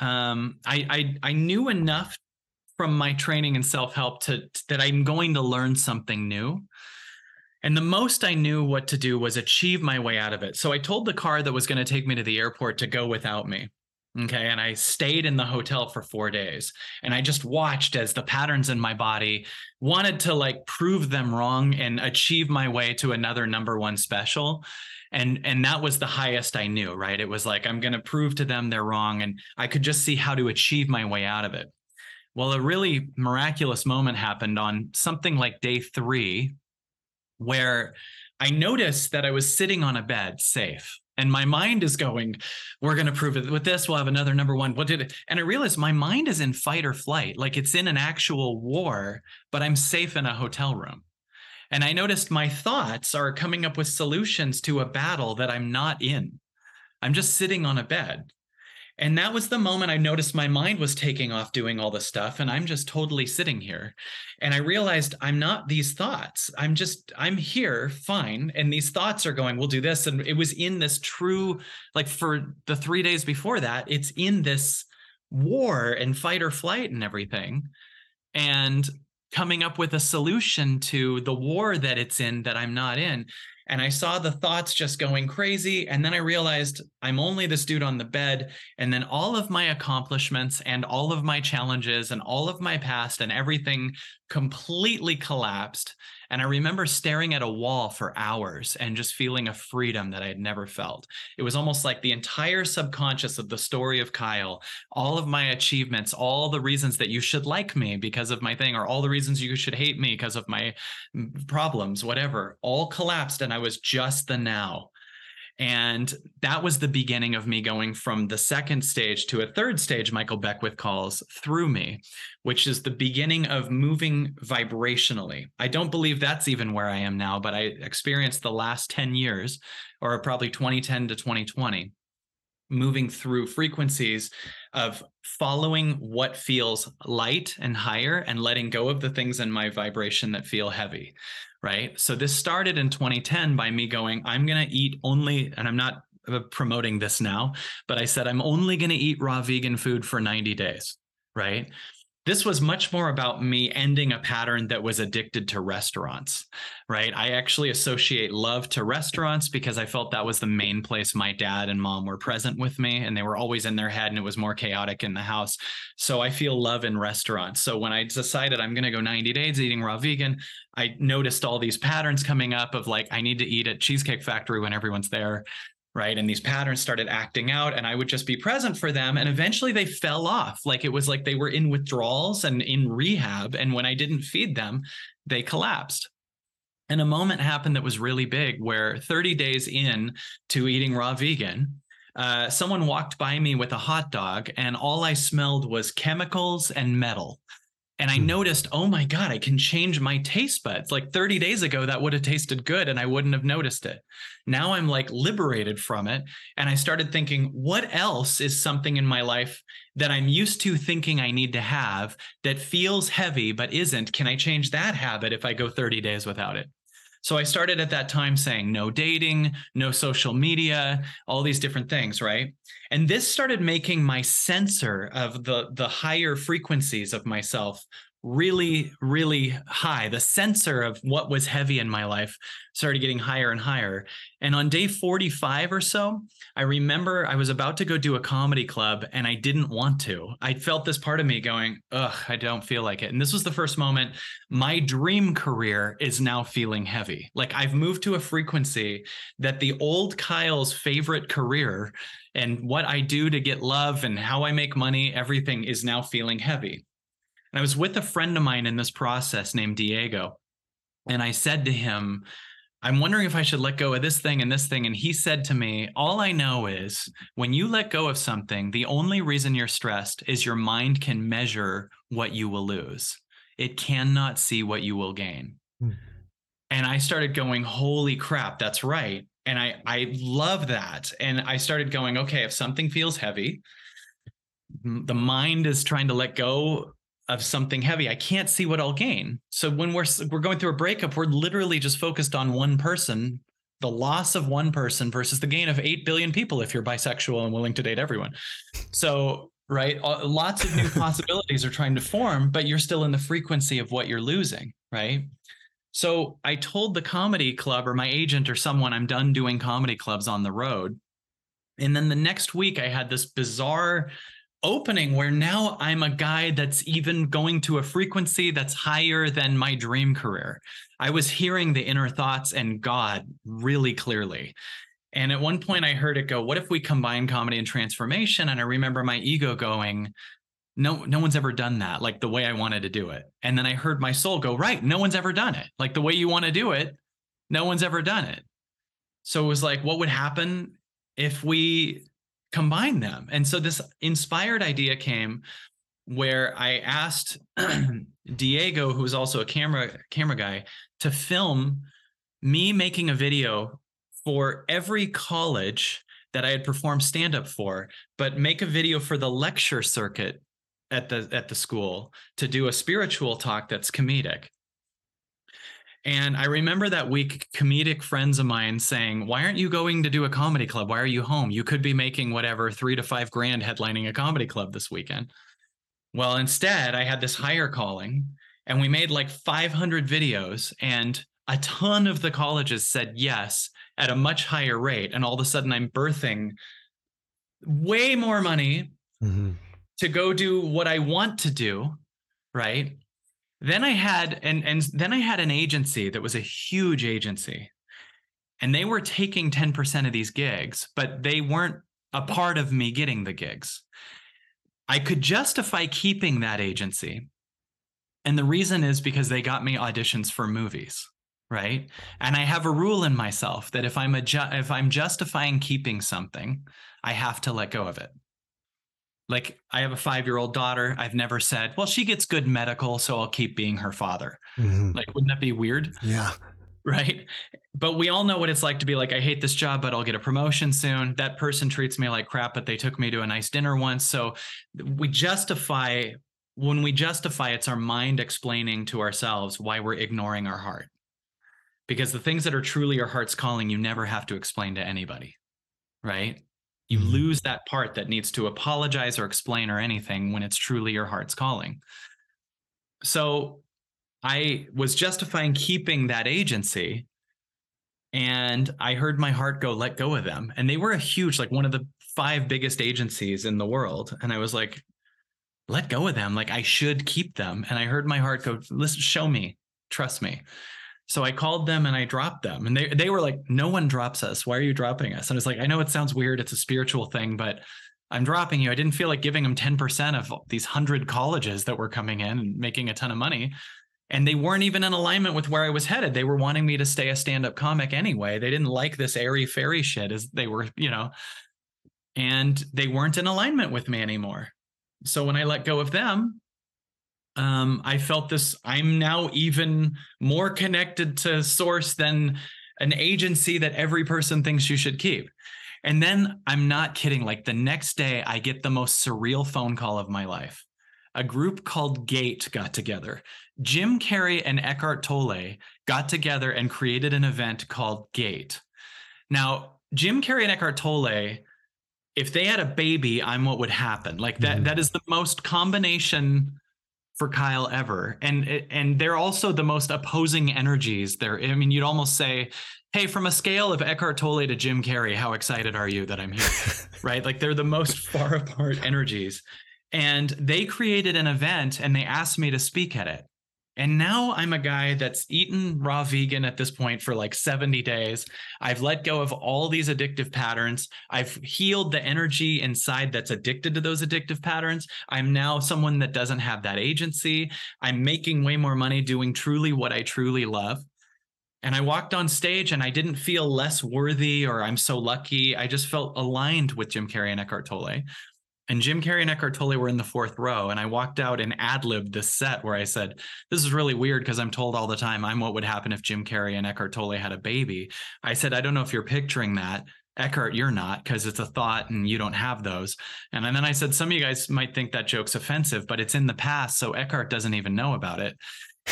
um, I, I i knew enough from my training in self-help to that i'm going to learn something new and the most I knew what to do was achieve my way out of it. So I told the car that was going to take me to the airport to go without me. Okay. And I stayed in the hotel for four days and I just watched as the patterns in my body wanted to like prove them wrong and achieve my way to another number one special. And, and that was the highest I knew, right? It was like, I'm going to prove to them they're wrong. And I could just see how to achieve my way out of it. Well, a really miraculous moment happened on something like day three, where I noticed that I was sitting on a bed safe and my mind is going we're going to prove it with this we'll have another number one what did it and i realized my mind is in fight or flight like it's in an actual war but i'm safe in a hotel room and i noticed my thoughts are coming up with solutions to a battle that i'm not in i'm just sitting on a bed and that was the moment I noticed my mind was taking off doing all the stuff. And I'm just totally sitting here. And I realized I'm not these thoughts. I'm just, I'm here, fine. And these thoughts are going, we'll do this. And it was in this true, like for the three days before that, it's in this war and fight or flight and everything. And coming up with a solution to the war that it's in that I'm not in and I saw the thoughts just going crazy. And then I realized I'm only this dude on the bed. And then all of my accomplishments and all of my challenges and all of my past and everything completely collapsed. And I remember staring at a wall for hours and just feeling a freedom that I had never felt. It was almost like the entire subconscious of the story of Kyle, all of my achievements, all the reasons that you should like me because of my thing, or all the reasons you should hate me because of my mm, problems, whatever, all collapsed. And I was just the now. And that was the beginning of me going from the second stage to a third stage, Michael Beckwith calls through me, which is the beginning of moving vibrationally. I don't believe that's even where I am now, but I experienced the last 10 years, or probably 2010 to 2020, moving through frequencies of following what feels light and higher and letting go of the things in my vibration that feel heavy. Right. So this started in 2010 by me going, I'm going to eat only, and I'm not uh, promoting this now, but I said, I'm only going to eat raw vegan food for 90 days. Right. This was much more about me ending a pattern that was addicted to restaurants, right? I actually associate love to restaurants because I felt that was the main place my dad and mom were present with me and they were always in their head and it was more chaotic in the house. So I feel love in restaurants. So when I decided I'm going to go 90 days eating raw vegan, I noticed all these patterns coming up of like, I need to eat at Cheesecake Factory when everyone's there right? And these patterns started acting out and i would just be present for them and eventually they fell off. Like it was like they were in withdrawals and in rehab and when i didn't feed them they collapsed. And a moment happened that was really big where 30 days in to eating raw vegan uh, someone walked by me with a hot dog and all i smelled was chemicals and metal and I hmm. noticed, oh my God, I can change my taste buds. Like 30 days ago, that would have tasted good and I wouldn't have noticed it. Now I'm like liberated from it. And I started thinking, what else is something in my life that I'm used to thinking I need to have that feels heavy but isn't? Can I change that habit if I go 30 days without it? So I started at that time saying no dating, no social media, all these different things, right? And this started making my sensor of the the higher frequencies of myself really really high. The sensor of what was heavy in my life started getting higher and higher. And on day 45 or so i remember i was about to go do a comedy club and i didn't want to. I felt this part of me going ugh i don't feel like it. And this was the first moment my dream career is now feeling heavy. Like i've moved to a frequency that the old kyle's favorite career and what i do to get love and how i make money everything is now feeling heavy and I was with a friend of mine in this process named Diego. And I said to him, I'm wondering if I should let go of this thing and this thing. And he said to me, All I know is when you let go of something, the only reason you're stressed is your mind can measure what you will lose, it cannot see what you will gain. Hmm. And I started going, Holy crap, that's right. And I, I love that. And I started going, okay, if something feels heavy, the mind is trying to let go of something heavy. I can't see what i'll gain. So when we're we're going through a breakup we're literally just focused on one person the loss of one person versus the gain of 8 billion people if you're bisexual and willing to date everyone. So right lots of new [LAUGHS] possibilities are trying to form but you're still in the frequency of what you're losing right? So i told the comedy club or my agent or someone i'm done doing comedy clubs on the road. And then the next week i had this bizarre opening where now I'm a guy that's even going to a frequency that's higher than my dream career. I was hearing the inner thoughts and God really clearly. And at one point I heard it go, what if we combine comedy and transformation? And I remember my ego going, no, no one's ever done that like the way I wanted to do it. And then I heard my soul go, right, no one's ever done it. Like the way you want to do it, no one's ever done it. So it was like, what would happen if we combine them. And so this inspired idea came where I asked [CLEARS THROAT] Diego, who was also a camera camera guy, to film me making a video for every college that I had performed stand up for, but make a video for the lecture circuit at the at the school to do a spiritual talk that's comedic. And I remember that week, comedic friends of mine saying, Why aren't you going to do a comedy club? Why are you home? You could be making whatever three to five grand headlining a comedy club this weekend. Well, instead, I had this higher calling and we made like 500 videos, and a ton of the colleges said yes at a much higher rate. And all of a sudden, I'm birthing way more money mm-hmm. to go do what I want to do. Right. Then I had and and then I had an agency that was a huge agency. And they were taking 10% of these gigs, but they weren't a part of me getting the gigs. I could justify keeping that agency. And the reason is because they got me auditions for movies, right? And I have a rule in myself that if I'm a ju- if I'm justifying keeping something, I have to let go of it. Like I have a five year old daughter. I've never said, well, she gets good medical, so I'll keep being her father. Mm-hmm. Like, wouldn't that be weird? Yeah. right? But we all know what it's like to be like, I hate this job, but I'll get a promotion soon. That person treats me like crap, but they took me to a nice dinner once. So we justify, when we justify, it's our mind explaining to ourselves why we're ignoring our heart. Because the things that are truly your heart's calling, you never have to explain to anybody, right? You mm-hmm. lose that part that needs to apologize or explain or anything when it's truly your heart's calling. So I was justifying keeping that agency. And I heard my heart go, let go of them. And they were a huge, like one of the five biggest agencies in the world. And I was like, let go of them. Like I should keep them. And I heard my heart go, listen, show me, trust me. So I called them and I dropped them. And they, they were like, no one drops us. Why are you dropping us? And it's like, I know it sounds weird. It's a spiritual thing, but I'm dropping you. I didn't feel like giving them 10% of these hundred colleges that were coming in and making a ton of money and they weren't even in alignment with where I was headed. They were wanting me to stay a stand-up comic anyway. They didn't like this airy fairy shit as they were, you know, and they weren't in alignment with me anymore. So when I let go of them, um, I felt this. I'm now even more connected to source than an agency that every person thinks you should keep. And then I'm not kidding. Like the next day, I get the most surreal phone call of my life a group called Gate got together. Jim Carrey and Eckhart Tolle got together and created an event called Gate. Now, Jim Carrey and Eckhart Tolle, if they had a baby, I'm what would happen. Like that, mm-hmm. that is the most combination for Kyle ever. And and they're also the most opposing energies there. I mean, you'd almost say, hey, from a scale of Eckhart Tolle to Jim Carrey, how excited are you that I'm here? [LAUGHS] right? Like they're the most [LAUGHS] far apart energies. And they created an event and they asked me to speak at it. And now I'm a guy that's eaten raw vegan at this point for like 70 days. I've let go of all these addictive patterns. I've healed the energy inside that's addicted to those addictive patterns. I'm now someone that doesn't have that agency. I'm making way more money doing truly what I truly love. And I walked on stage and I didn't feel less worthy or I'm so lucky. I just felt aligned with Jim Carrey and Eckhart Tolle. And Jim Carrey and Eckhart Tolle were in the fourth row. And I walked out and ad libbed this set where I said, This is really weird because I'm told all the time I'm what would happen if Jim Carrey and Eckhart Tolle had a baby. I said, I don't know if you're picturing that. Eckhart, you're not because it's a thought and you don't have those. And then I said, Some of you guys might think that joke's offensive, but it's in the past. So Eckhart doesn't even know about it.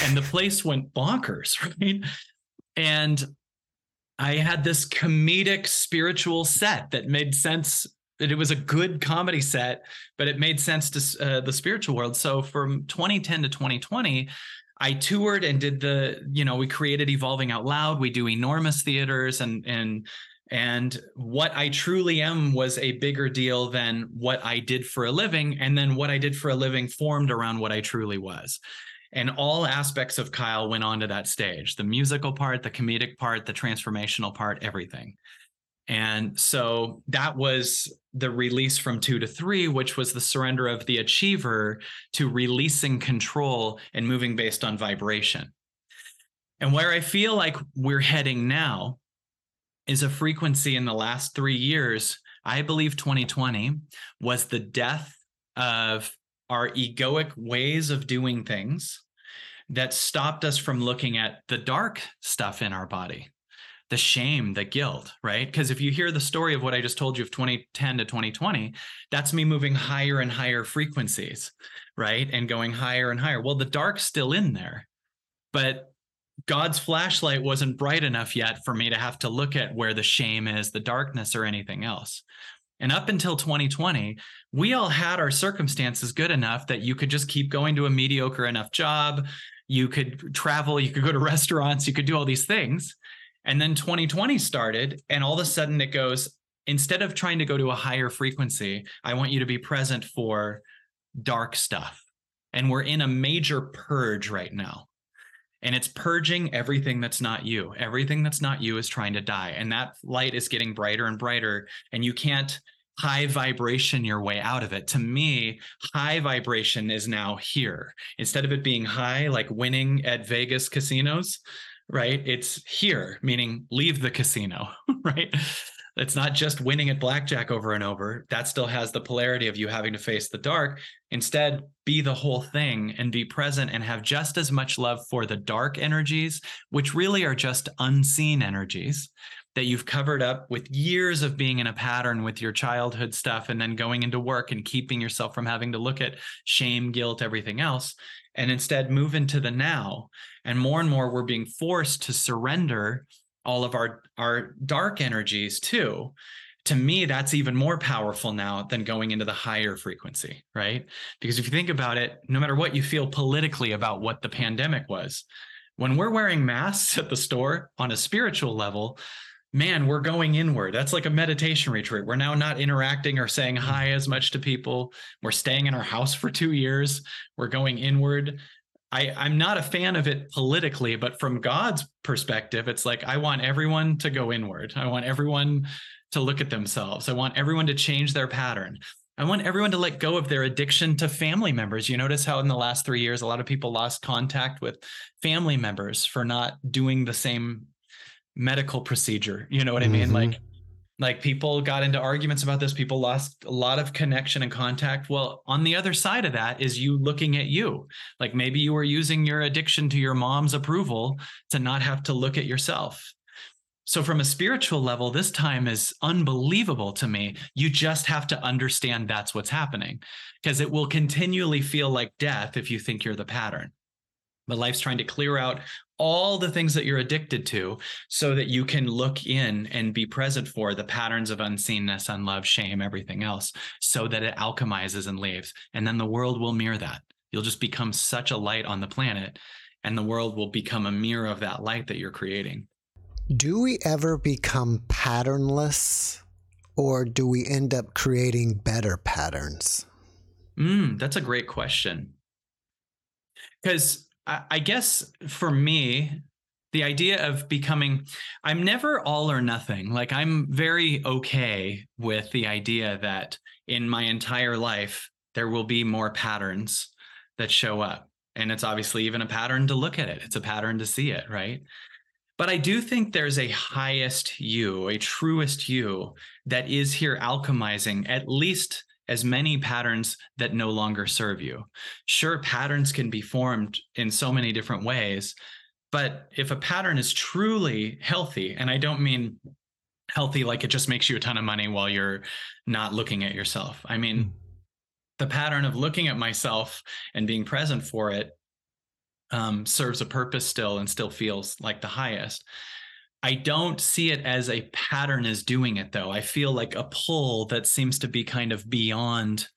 And the place went bonkers, [LAUGHS] right? And I had this comedic spiritual set that made sense it was a good comedy set, but it made sense to uh, the spiritual world. So from 2010 to 2020, I toured and did the, you know, we created Evolving Out Loud. We do enormous theaters and and and what I truly am was a bigger deal than what I did for a living. And then what I did for a living formed around what I truly was. And all aspects of Kyle went onto that stage the musical part, the comedic part, the transformational part, everything. And so that was the release from two to three, which was the surrender of the achiever to releasing control and moving based on vibration. And where I feel like we're heading now is a frequency in the last three years. I believe 2020 was the death of our egoic ways of doing things that stopped us from looking at the dark stuff in our body the shame, the guilt, right? Because if you hear the story of what I just told you of 2010 to 2020, that's me moving higher and higher frequencies, right? And going higher and higher. Well, the dark's still in there, but God's flashlight wasn't bright enough yet for me to have to look at where the shame is, the darkness, or anything else. And up until 2020, we all had our circumstances good enough that you could just keep going to a mediocre enough job. You could travel, you could go to [LAUGHS] restaurants, you could do all these things. And then 2020 started, and all of a sudden it goes, instead of trying to go to a higher frequency, I want you to be present for dark stuff. And we're in a major purge right now. And it's purging everything that's not you. Everything that's not you is trying to die. And that light is getting brighter and brighter. And you can't high vibration your way out of it. To me, high vibration is now here. Instead of it being high, like winning at Vegas casinos, right? It's here, meaning leave the casino, [LAUGHS] right? It's not just winning at blackjack over and over. That still has the polarity of you having to face the dark. Instead, be the whole thing and be present and have just as much love for the dark energies, which really are just unseen energies that you've covered up with years of being in a pattern with your childhood stuff and then going into work and keeping yourself from having to look at shame, guilt, everything else. And instead, move into the now. And more and more, we're being forced to surrender all of our our dark energies too to me that's even more powerful now than going into the higher frequency right because if you think about it no matter what you feel politically about what the pandemic was when we're wearing masks at the store on a spiritual level man we're going inward that's like a meditation retreat we're now not interacting or saying hi as much to people we're staying in our house for 2 years we're going inward I, I'm not a fan of it politically, but from God's perspective, it's like I want everyone to go inward. I want everyone to look at themselves. I want everyone to change their pattern. I want everyone to let go of their addiction to family members. You notice how in the last three years, a lot of people lost contact with family members for not doing the same medical procedure. You know what I mean? Mm-hmm. Like like people got into arguments about this people lost a lot of connection and contact well on the other side of that is you looking at you like maybe you were using your addiction to your mom's approval to not have to look at yourself so from a spiritual level this time is unbelievable to me you just have to understand that's what's happening because it will continually feel like death if you think you're the pattern but life's trying to clear out all the things that you're addicted to so that you can look in and be present for the patterns of unseenness, unlove, shame, everything else, so that it alchemizes and leaves. And then the world will mirror that. You'll just become such a light on the planet, and the world will become a mirror of that light that you're creating. Do we ever become patternless, or do we end up creating better patterns? Mm, that's a great question. Because I, guess for me, the idea of becoming i'm never all or nothing. Like i'm very okay with the idea that in my entire life there will be more patterns that show up. And it's obviously even a pattern to look at it. It's a pattern to see it right? But i do think there's a highest you a truest you that is here alchemizing at least as many patterns that no longer serve you. Sure, patterns can be formed in so many different ways, but if a pattern is truly healthy, and I don't mean healthy like it just makes you a ton of money while you're not looking at yourself. I mean, mm. the pattern of looking at myself and being present for it um, serves a purpose still and still feels like the highest. I don't see it as a pattern as doing it though. I feel like a pull that seems to be kind of beyond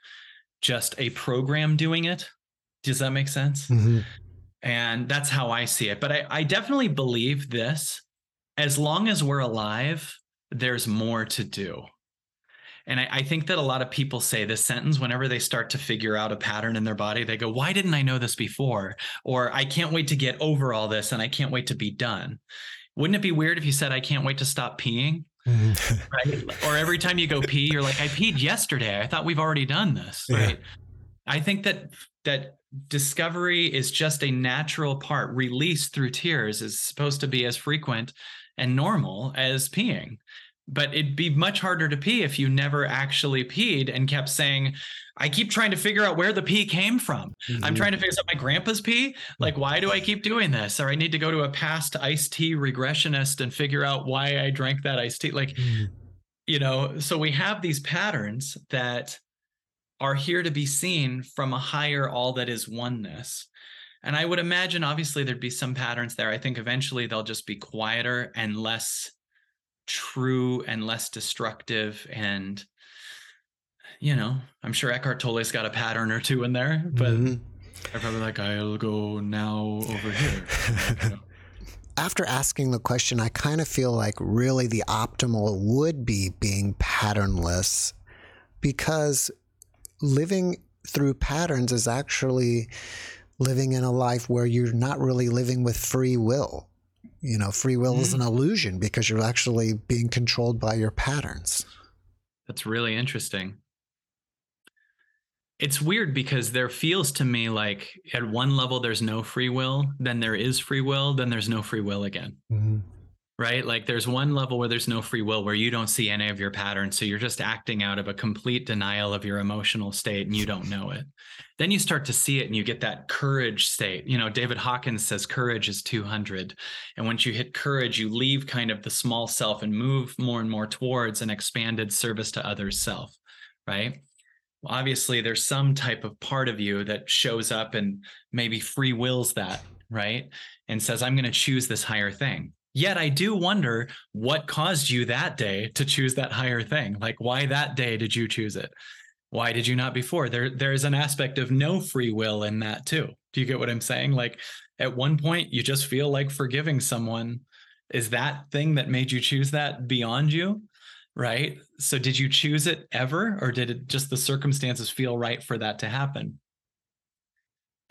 just a program doing it. Does that make sense? Mm-hmm. And that's how I see it. But I, I definitely believe this. As long as we're alive, there's more to do. And I, I, think that a lot of people say this sentence whenever they start to figure out a pattern in their body. They go, Why didn't I know this before? Or I can't wait to get over all this and I can't wait to be done. Wouldn't it be weird if you said, I can't wait to stop peeing? Mm-hmm. right? Or every time you go pee, you're like, I peed yesterday. I thought we've already done this. Right. Yeah. I think that that discovery is just a natural part. Release through tears is supposed to be as frequent and normal as peeing but it'd be much harder to pee if you never actually peed and kept saying i keep trying to figure out where the pee came from. Mm-hmm. i'm trying to figure out. My grandpa's pee like why do i keep doing this? Or i need to go to a past iced tea regressionist and figure out why i drank that iced tea. Like mm-hmm. you know so we have these patterns that are here to be seen from a higher all that is oneness. And i would imagine obviously there'd be some patterns there. I think eventually they'll just be quieter and less true and less destructive and you know i'm sure eckhart tolle's got a pattern or two in there but mm-hmm. i'm probably like i'll go now over [LAUGHS] here after asking the question i kind of feel like really the optimal would be being patternless because living through patterns is actually living in a life where you're not really living with free will you know, free will mm. is an illusion because you're actually being controlled by your patterns. That's really interesting. It's weird because there feels to me like at one level there's no free will, then there is free will, then there's no free will again. Mm-hmm. right? Like there's one level where there's no free will, where you don't see any of your patterns. So you're just acting out of a complete denial of your emotional state and you don't know it. Then you start to see it and you get that courage state. You know, David Hawkins says courage is 200. And once you hit courage, you leave kind of the small self and move more and more towards an expanded service to others self, right? Obviously, there's some type of part of you that shows up and maybe free wills that, right? And says, I'm going to choose this higher thing Yet I do wonder what caused you that day to choose that higher thing. Like why that day did you choose it? Why did you not before? There there's an aspect of no free will in that too. Do you get what I'm saying? Like at one point you just feel like forgiving someone is that thing that made you choose that beyond you? Right? So did you choose it ever or did it just the circumstances feel right for that to happen?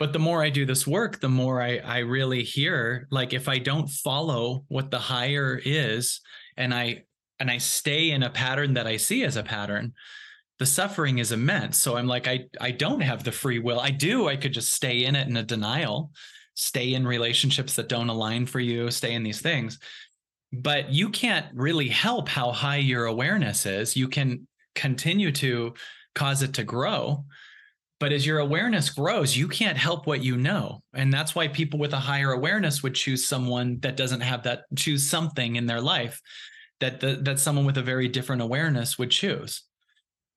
but the more i do this work the more i i really hear like if i don't follow what the higher is and i and i stay in a pattern that i see as a pattern the suffering is immense so i'm like i i don't have the free will i do i could just stay in it in a denial stay in relationships that don't align for you stay in these things but you can't really help how high your awareness is you can continue to cause it to grow but as your awareness grows, you can't help what you know. And that's why people with a higher awareness would choose someone that doesn't have that, choose something in their life that the, that someone with a very different awareness would choose.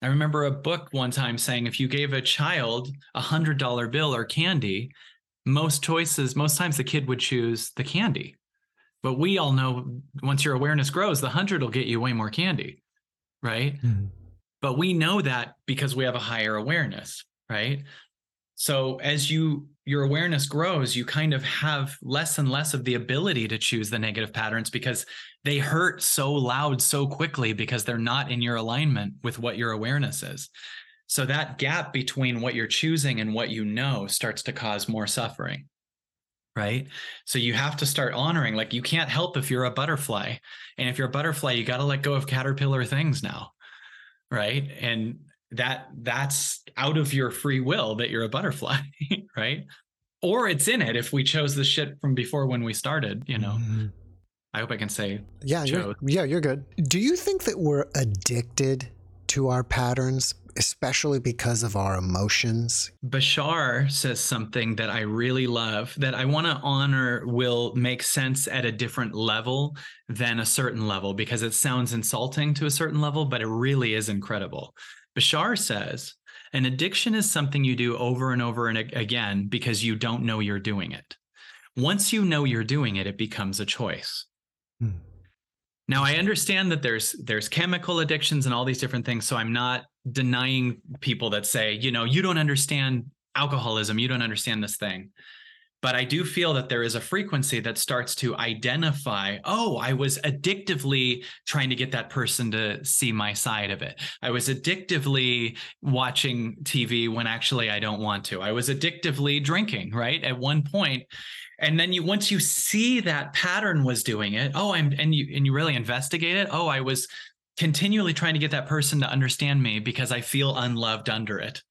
I remember a book one time saying if you gave a child a hundred dollar bill or candy, most choices, most times the kid would choose the candy. But we all know once your awareness grows, the hundred will get you way more candy, right? Mm-hmm. But we know that because we have a higher awareness right so as you your awareness grows you kind of have less and less of the ability to choose the negative patterns because they hurt so loud so quickly because they're not in your alignment with what your awareness is so that gap between what you're choosing and what you know starts to cause more suffering right so you have to start honoring like you can't help if you're a butterfly and if you're a butterfly you got to let go of caterpillar things now right and that that's out of your free will that you're a butterfly, [LAUGHS] right? Or it's in it if we chose the shit from before when we started, you know. Mm-hmm. I hope I can say yeah, you're, yeah, you're good. Do you think that we're addicted to our patterns, especially because of our emotions? Bashar says something that I really love that I want to honor will make sense at a different level than a certain level because it sounds insulting to a certain level, but it really is incredible. Bashar says an addiction is something you do over and over and again because you don't know you're doing it. Once you know you're doing it, it becomes a choice. Hmm. Now I understand that there's there's chemical addictions and all these different things. So I'm not denying people that say, you know, you don't understand alcoholism, you don't understand this thing but I do feel that there is a frequency that starts to identify, oh, I was addictively trying to get that person to see my side of it. I was addictively watching TV when actually I don't want to. I was addictively drinking, right? At one point, and then you once you see that pattern was doing it, oh, I'm and you and you really investigate it. Oh, I was continually trying to get that person to understand me because I feel unloved under it,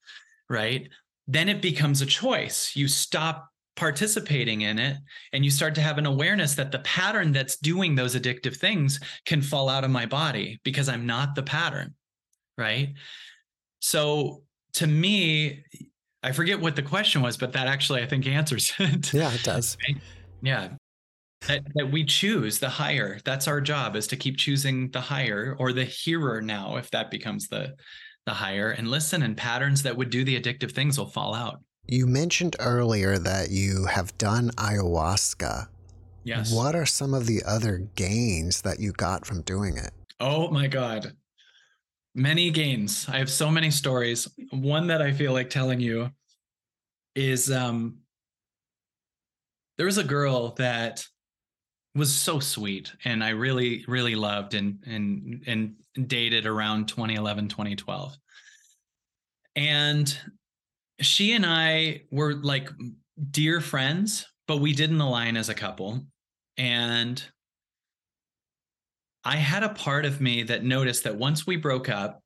right? Then it becomes a choice. You stop participating in it and you start to have an awareness that the pattern that's doing those addictive things can fall out of my body because I'm not the pattern right? So to me I forget what the question was but that actually I think answers [LAUGHS] it. Yeah it does. Yeah that, that we choose the higher that's our job is to keep choosing the higher or the hearer now if that becomes the the higher and listen and patterns that would do the addictive things will fall out you mentioned earlier that you have done ayahuasca. Yes. What are some of the other gains that you got from doing it? Oh my God. Many gains. I have so many stories. One that I feel like telling you is um there was a girl that was so sweet and I really, really loved and and and dated around 2011, 2012. And she and I were like dear friends, but we didn't align as a couple. And I had a part of me that noticed that once we broke up,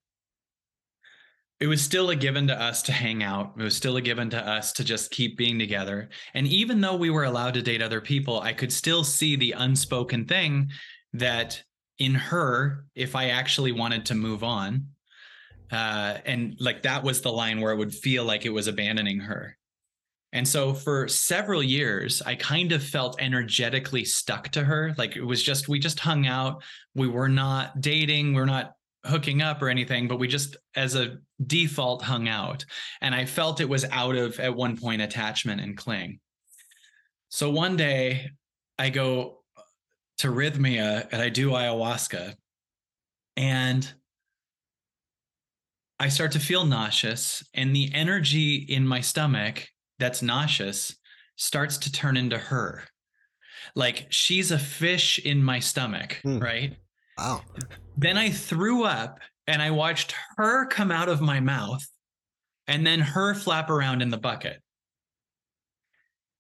it was still a given to us to hang out. It was still a given to us to just keep being together. And even though we were allowed to date other people, I could still see the unspoken thing that in her, if I actually wanted to move on, uh, and like that was the line where it would feel like it was abandoning her. And so for several years, I kind of felt energetically stuck to her. Like it was just, we just hung out. We were not dating, we're not hooking up or anything, but we just, as a default, hung out. And I felt it was out of, at one point, attachment and cling. So one day I go to Rythmia and I do ayahuasca. And I start to feel nauseous, and the energy in my stomach that's nauseous starts to turn into her. Like she's a fish in my stomach, hmm. right? Wow. Then I threw up and I watched her come out of my mouth and then her flap around in the bucket.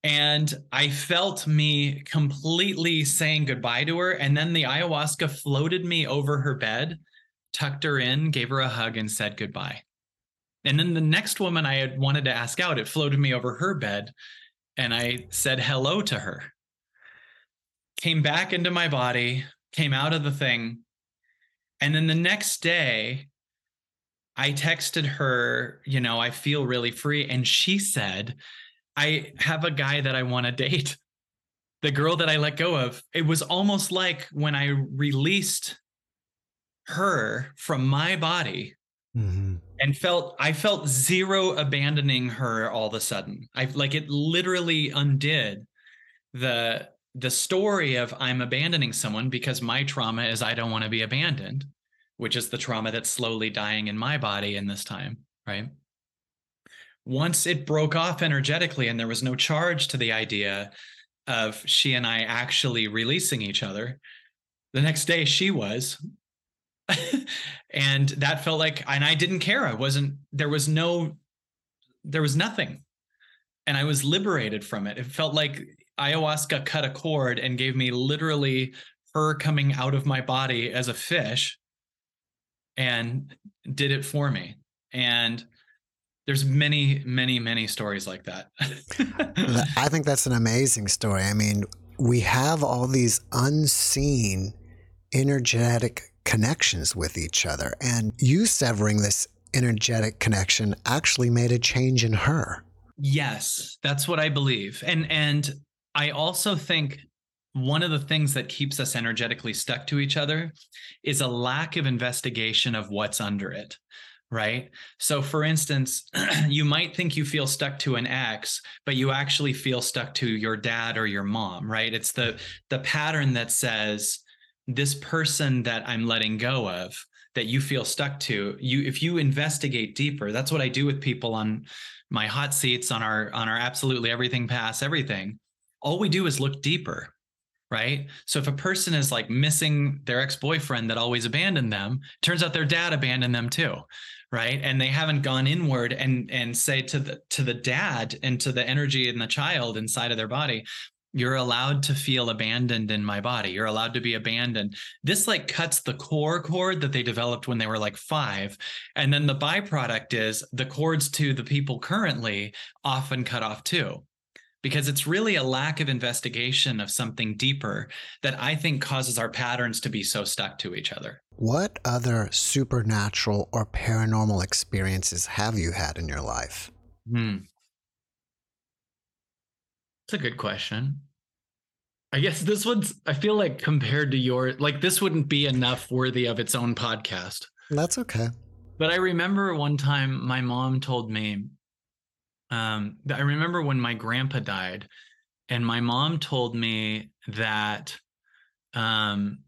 And I felt me completely saying goodbye to her. And then the ayahuasca floated me over her bed, tucked her in, gave her a hug, and said goodbye. And then the next woman I had wanted to ask out, it floated me over her bed and I said hello to her. Came back into my body, came out of the thing. And then the next day, I texted her, you know, I feel really free. And she said, I have a guy that I want to [LAUGHS] date. The girl that I let go of. It was almost like when I released her from my body mm-hmm. and felt I felt zero abandoning her all of a sudden. I like it literally undid the the story of I'm abandoning someone because my trauma is I don't want to be abandoned, which is the trauma that's slowly dying in my body in this time, right? Once it broke off energetically and there was no charge to the idea of she and I actually releasing each other, the next day she was. [LAUGHS] And that felt like and i didn't care. I wasn't there was no there was nothing. And i was liberated from it. It felt like ayahuasca cut a cord and gave me literally her coming out of my body as a fish and did it for me and there's many many many stories like that i think that's an amazing story i mean we have all these unseen energetic connections with each other. And you severing this energetic connection actually made a change in her. Yes, that's what I believe. And and I also think one of the things that keeps us energetically stuck to each other is a lack of investigation of what's under it right? So for instance [CLEARS THROAT] you might think you feel stuck to an ex but you actually feel stuck to your dad or your mom right? It's the the pattern that says this person that I'm letting go of that you feel stuck to you if you investigate deeper that's what i do with people on my hot seats on our on our absolutely everything pass everything all we do is look deeper right? So if a person is like missing their ex-boyfriend that always abandoned them turns out their dad abandoned them too right? And they haven't gone inward and and say to the to the dad and to the energy in the child inside of their body you're allowed to feel abandoned in my body. You're allowed to be abandoned. This like cuts the core cord that they developed when they were like five. And then the byproduct is the cords to the people currently often cut off too because it's really a lack of investigation of something deeper that i think causes our patterns to be so stuck to each other what other supernatural or paranormal experiences have you had in your life hmm. It's a good question. I guess this one's, I feel like compared to your, like this wouldn't be enough worthy of its own podcast. That's okay. But I remember one time my mom told me, um, I remember when my grandpa died, and my mom told me that um,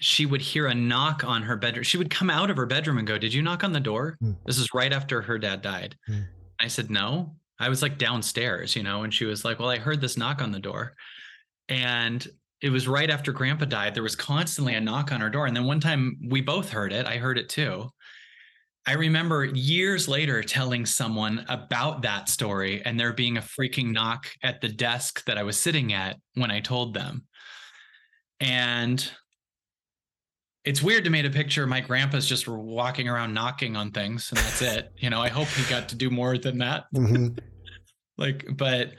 she would hear a knock on her bedroom. She would come out of her bedroom and go, Did you knock on the door? Mm. This is right after her dad died. Mm. I said, No. I was like downstairs, you know, and she was like, Well, I heard this knock on the door. And it was right after grandpa died. There was constantly a knock on her door. And then one time we both heard it. I heard it too. I remember years later telling someone about that story and there being a freaking knock at the desk that I was sitting at when I told them. And it's weird to me to picture my grandpa's just walking around knocking on things and that's it. You know, I hope he got to do more than that. Mm-hmm. [LAUGHS] like, but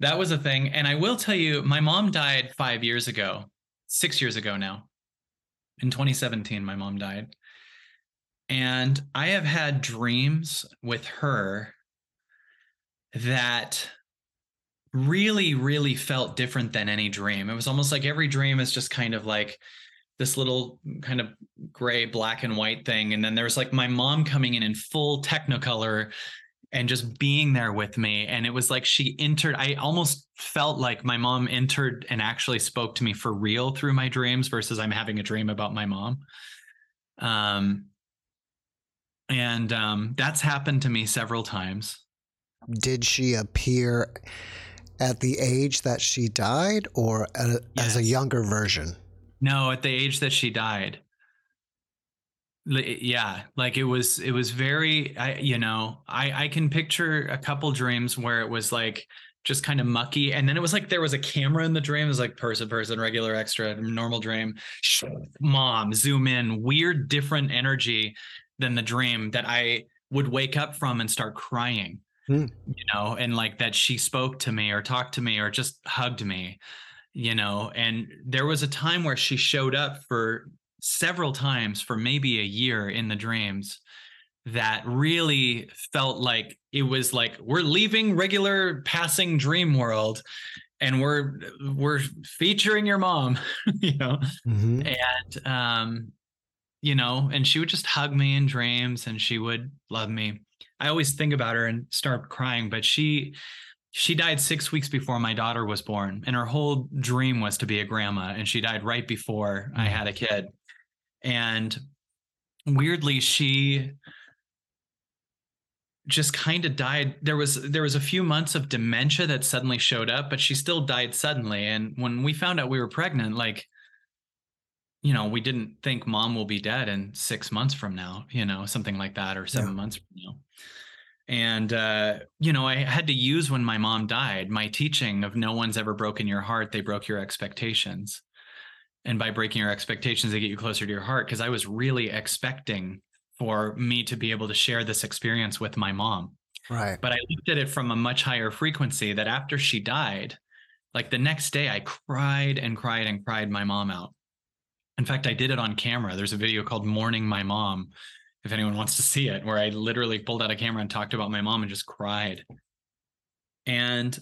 that was a thing. And I will tell you, my mom died five years ago. six years ago now. In 2017, my mom died. And I have had dreams with her that really, really felt different than any dream. It was almost like every dream is just kind of like this little kind of gray, black and white thing. And then there's like my mom coming in in full technicolor and just being there with me. And it was like she entered, I almost felt like my mom entered and actually spoke to me for real through my dreams versus I'm having a dream about my mom. Um, and um, that's happened to me several times. Did she appear at the age that she died or a, yes. as a younger version? No, at the age that she died yeah like it was it was very i you know i i can picture a couple dreams where it was like just kind of mucky and then it was like there was a camera in the dream it was like person person regular extra normal dream mom zoom in weird different energy than the dream that i would wake up from and start crying hmm. you know and like that she spoke to me or talked to me or just hugged me you know and there was a time where she showed up for several times for maybe a year in the dreams that really felt like it was like we're leaving regular passing dream world and we're we're featuring your mom [LAUGHS] you know mm-hmm. and um you know and she would just hug me in dreams and she would love me. I always think about her and start crying but she she died six weeks before my daughter was born and her whole dream was to be a grandma and she died right before i mm. had a kid. And weirdly she just kind of died. There was there was a few months of dementia that suddenly showed up but she still died suddenly. And when we found out we were pregnant like you know we didn't think mom will be dead in 6 months from now you know something like that or 7 yeah. months from now. And uh, you know i had to use when my mom died my teaching of no one's ever broken your heart they broke your expectations. And by breaking your expectations they get you closer to your heart because i was really expecting for me to be able to share this experience with my mom. Right. But i looked at it from a much higher frequency that after she died like the next day i cried and cried and cried my mom out in fact i did it on camera there's a video called mourning my mom if anyone wants to see it where i literally pulled out a camera and talked about my mom and just cried and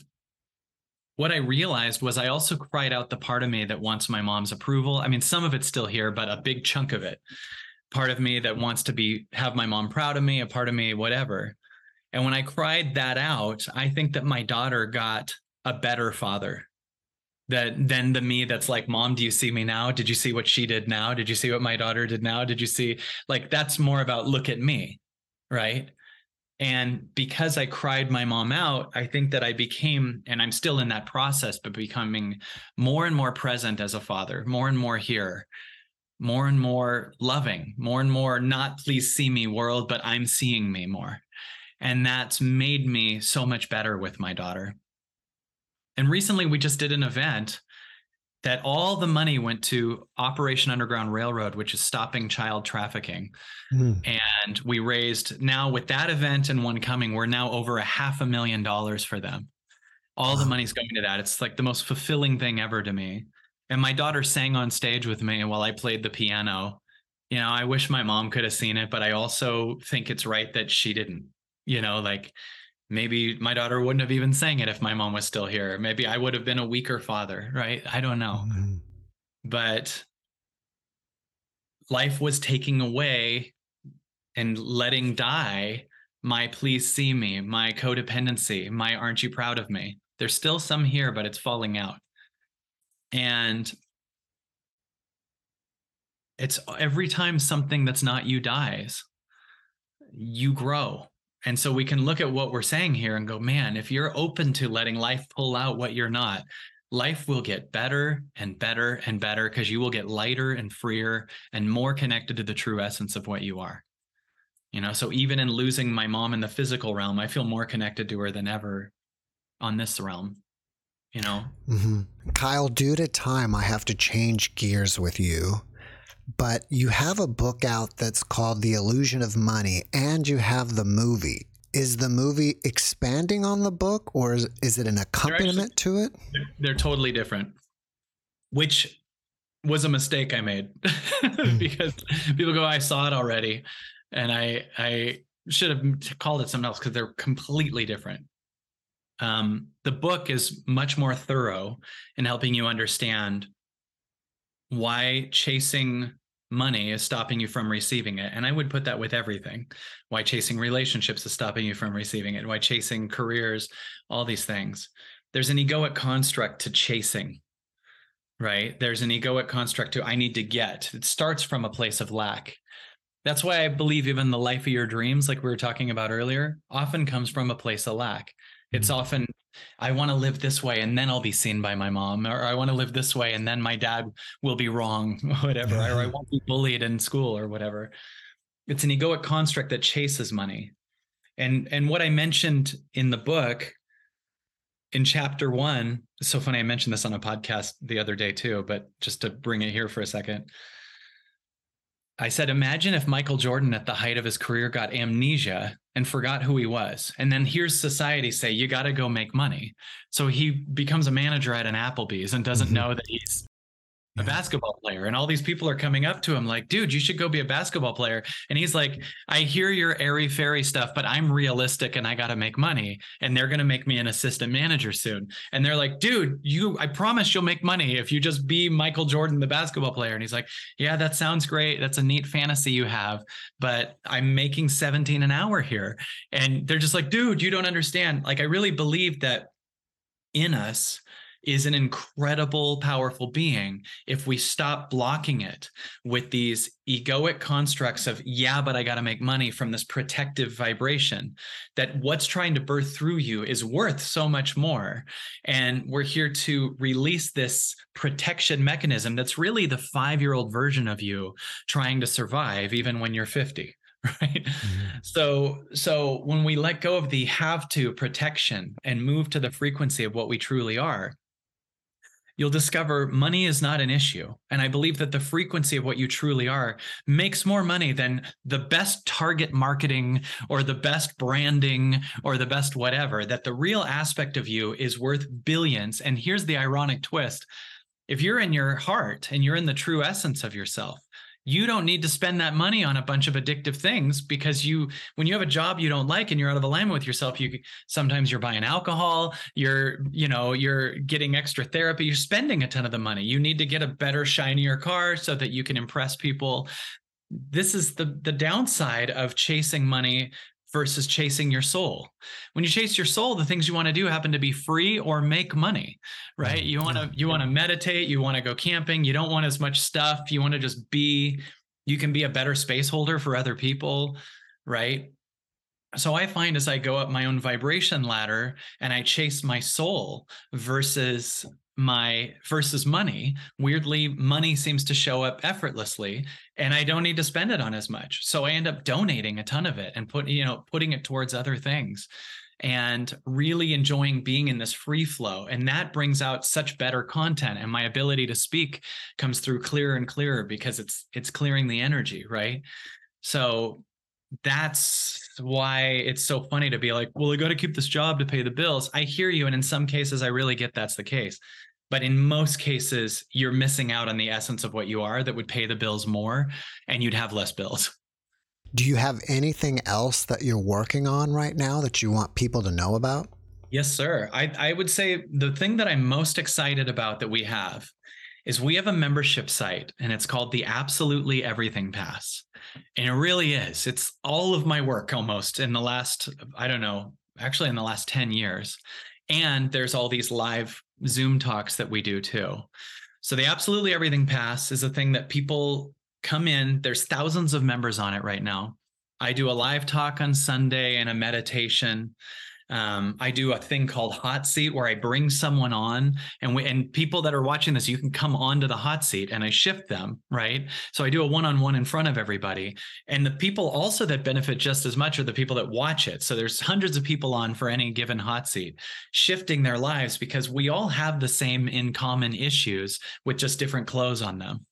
what I realized was I also cried out the part of me that wants my mom's approval. I mean, some of it's still here, but a big chunk of it. Part of me that wants to be have my mom proud of me, a part of me, whatever. And when I cried that out, I think that my daughter got a better father that than the me that's like, Mom, do you see me now? Did you see what she did now? Did you see what my daughter did now? Did you see like that's more about look at me, right? And because I cried my mom out, I think that I became, and I'm still in that process, but becoming more and more present as a father, more and more here, more and more loving, more and more not please see me world, but I'm seeing me more. And that's made me so much better with my daughter. And recently we just did an event that all the money went to Operation Underground Railroad, which is stopping child trafficking. Mm. And we raised now with that event and one coming, we're now over a half a million dollars for them. All wow. the money's going to that. It's like the most fulfilling thing ever to me. And my daughter sang on stage with me while I played the piano. You know, I wish my mom could have seen it, but I also think it's right that she didn't. You know, like maybe my daughter wouldn't have even sang it if my mom was still here. Maybe i would have been a weaker father right? I don't know. Mm-hmm. but life was taking away and letting die my please see me my codependency my aren't you proud of me? There's still some here but it's falling out. And it's every time something that's not you dies you grow and so we can look at what we're saying here and go, man, if you're open to letting life pull out what you're not, life will get better and better and better because you will get lighter and freer and more connected to the true essence of what you are. You know, so even in losing my mom in the physical realm, I feel more connected to her than ever on this realm. You know, mm-hmm. Kyle, due to time, I have to change gears with you but you have a book out that's called The Illusion of Money, and you have the movie. Is the movie expanding on the book, or is, is it an accompaniment actually, to it? They're, they're totally different. Which was a mistake I made [LAUGHS] because people go, I saw it already. And I I should have called it something else because they're completely different. Um, the book is much more thorough in helping you understand why chasing money is stopping you from receiving it. And I would put that with everything. Why chasing relationships is stopping you from receiving it. Why chasing careers, all these things. There's an egoic construct to chasing, right? There's an egoic construct to I need to get. It starts from a place of lack. That's why I believe even the life of your dreams, like we were talking about earlier, often comes from a place of lack. It's mm-hmm. often, I want to live this way and then I'll be seen by my mom, or I want to live this way and then my dad will be wrong, [LAUGHS] whatever, or I [LAUGHS] won't be bullied in school or whatever. It's an egoic construct that chases money. And and what I mentioned in the book in chapter one, it's so funny. I mentioned this on a podcast the other day too, but just to bring it here for a second. I said, imagine if Michael Jordan at the height of his career got amnesia and forgot who he was. And then here's society say, you got to go make money. So he becomes a manager at an Applebee's and doesn't mm-hmm. know that he's a basketball player and all these people are coming up to him like dude you should go be a basketball player. And he's like i hear your airy fairy stuff but i'm realistic and i got to make money and they're going to make me an assistant manager soon. And they're like dude you i promise you'll make money if you just be michael jordan the basketball player. And he's like yeah that sounds great. That's a neat fantasy you have but i'm making 17 an hour here. And they're just like dude you don't understand. Like i really believe that in us is an incredible, powerful being if we stop blocking it with these egoic constructs of, yeah, but I got to make money from this protective vibration, that what's trying to birth through you is worth so much more. And we're here to release this protection mechanism that's really the five year old version of you trying to survive, even when you're 50 [LAUGHS] right mm-hmm. so so when we let go of the have to protection and move to the frequency of what we truly are you'll discover money is not an issue. And I believe that the frequency of what you truly are makes more money than the best target marketing or the best branding or the best whatever. That the real aspect of you is worth billions. And here's the ironic twist if you're in your heart and you're in the true essence of yourself, you don't need to spend that money on a bunch of addictive things because you when you have a job you don't like and you're out of alignment with yourself you sometimes you're buying alcohol you're you know you're getting extra therapy you're spending a ton of the money. You need to get a better shinier car so that you can impress people. This is the the downside of chasing money versus chasing your soul. When you chase your soul, the things you want to do happen to be free or make money, right? Mm-hmm. You want to you want to meditate, you want to go camping, you don't want as much stuff, you want to just be you can be a better space holder for other people, right? So I find as I go up my own vibration ladder and I chase my soul versus my versus money. Weirdly money seems to show up effortlessly and i don't need to spend it on as much. So i end up donating a ton of it and put you know putting it towards other things and really enjoying being in this free flow and that brings out such better content and my ability to speak comes through clearer and clearer because it's it's clearing the energy right? So that's why it's so funny to be like, well, I got to keep this job to pay the bills. I hear you. And in some cases, I really get that's the case. But in most cases, you're missing out on the essence of what you are that would pay the bills more and you'd have less bills. [LAUGHS] Do you have anything else that you're working on right now that you want people to know about? Yes, sir. I, I would say the thing that I'm most excited about that we have is we have a membership site and it's called the Absolutely Everything Pass. And it really is. It's all of my work almost in the last, I don't know, actually in the last 10 years. And there's all these live Zoom talks that we do too. So the Absolutely Everything Pass is a thing that people come in. There's thousands of members on it right now. I do a live talk on Sunday and a meditation. Um, I do a thing called hot seat where I bring someone on and we, and people that are watching this, you can come onto the hot seat and I shift them, right? So I do a one-on-one in front of everybody. And the people also that benefit just as much are the people that watch it. So there's hundreds of people on for any given hot seat, shifting their lives because we all have the same in common issues with just different clothes on them.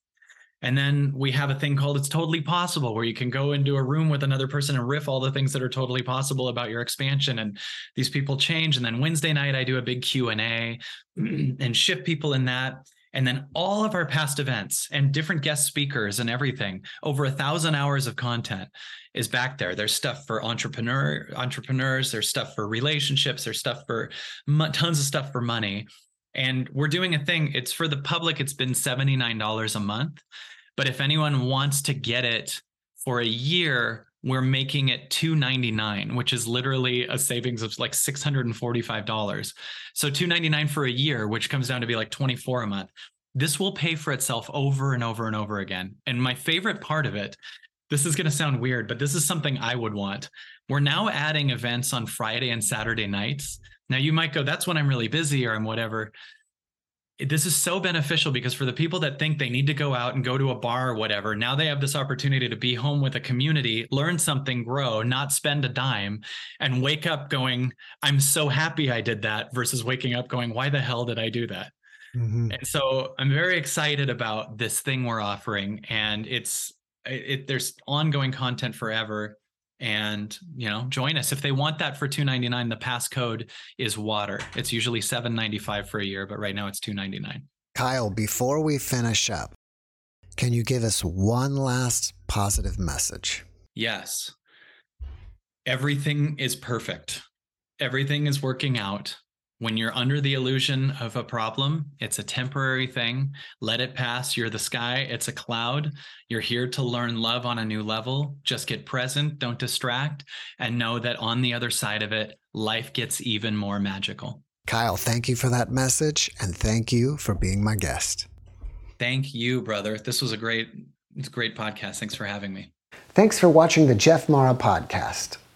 And then we have a thing called It's Totally Possible, where you can go into a room with another person and riff all the things that are totally possible about your expansion. And these people change. And then Wednesday night, I do a big Q&A [CLEARS THROAT] and shift people in that. And then all of our past events and different guest speakers and everything, over a thousand hours of content is back there. There's stuff for entrepreneur entrepreneurs. There's stuff for relationships. There's stuff for tons of stuff for money. And we're doing a thing. It's for the public. It's been seventy nine dollars a month. But if anyone wants to get it for a year, we're making it 299 which is literally a savings of like $645 so 299 for a year which comes down to be like 24 a month this will pay for itself over and over and over again and my favorite part of it this is going to sound weird but this is something i would want we're now adding events on friday and saturday nights now you might go that's when i'm really busy or i'm whatever this is so beneficial because for the people that think they need to go out and go to a bar or whatever, now they have this opportunity to be home with a community, learn something, grow, not spend a dime, and wake up going, I'm so happy I did that, versus waking up going, why the hell did I do that? Mm-hmm. And so I'm very excited about this thing we're offering. And it's, it, there's ongoing content forever and you know join us. If they want that for 299 the passcode is water. It's usually 795 for a year but right now it's 299 kyle before we finish up can you give us one last positive message? Yes. Everything is perfect. Everything is working out when you're under the illusion of a problem, it's a temporary thing. Let it pass. You're the sky, it's a cloud. You're here to learn love on a new level. Just get present, don't distract, and know that on the other side of it, life gets even more magical. Kyle, thank you for that message and thank you for being my guest. Thank you, brother. This was a great, great podcast. Thanks for having me. Thanks for watching the Jeff Mara podcast.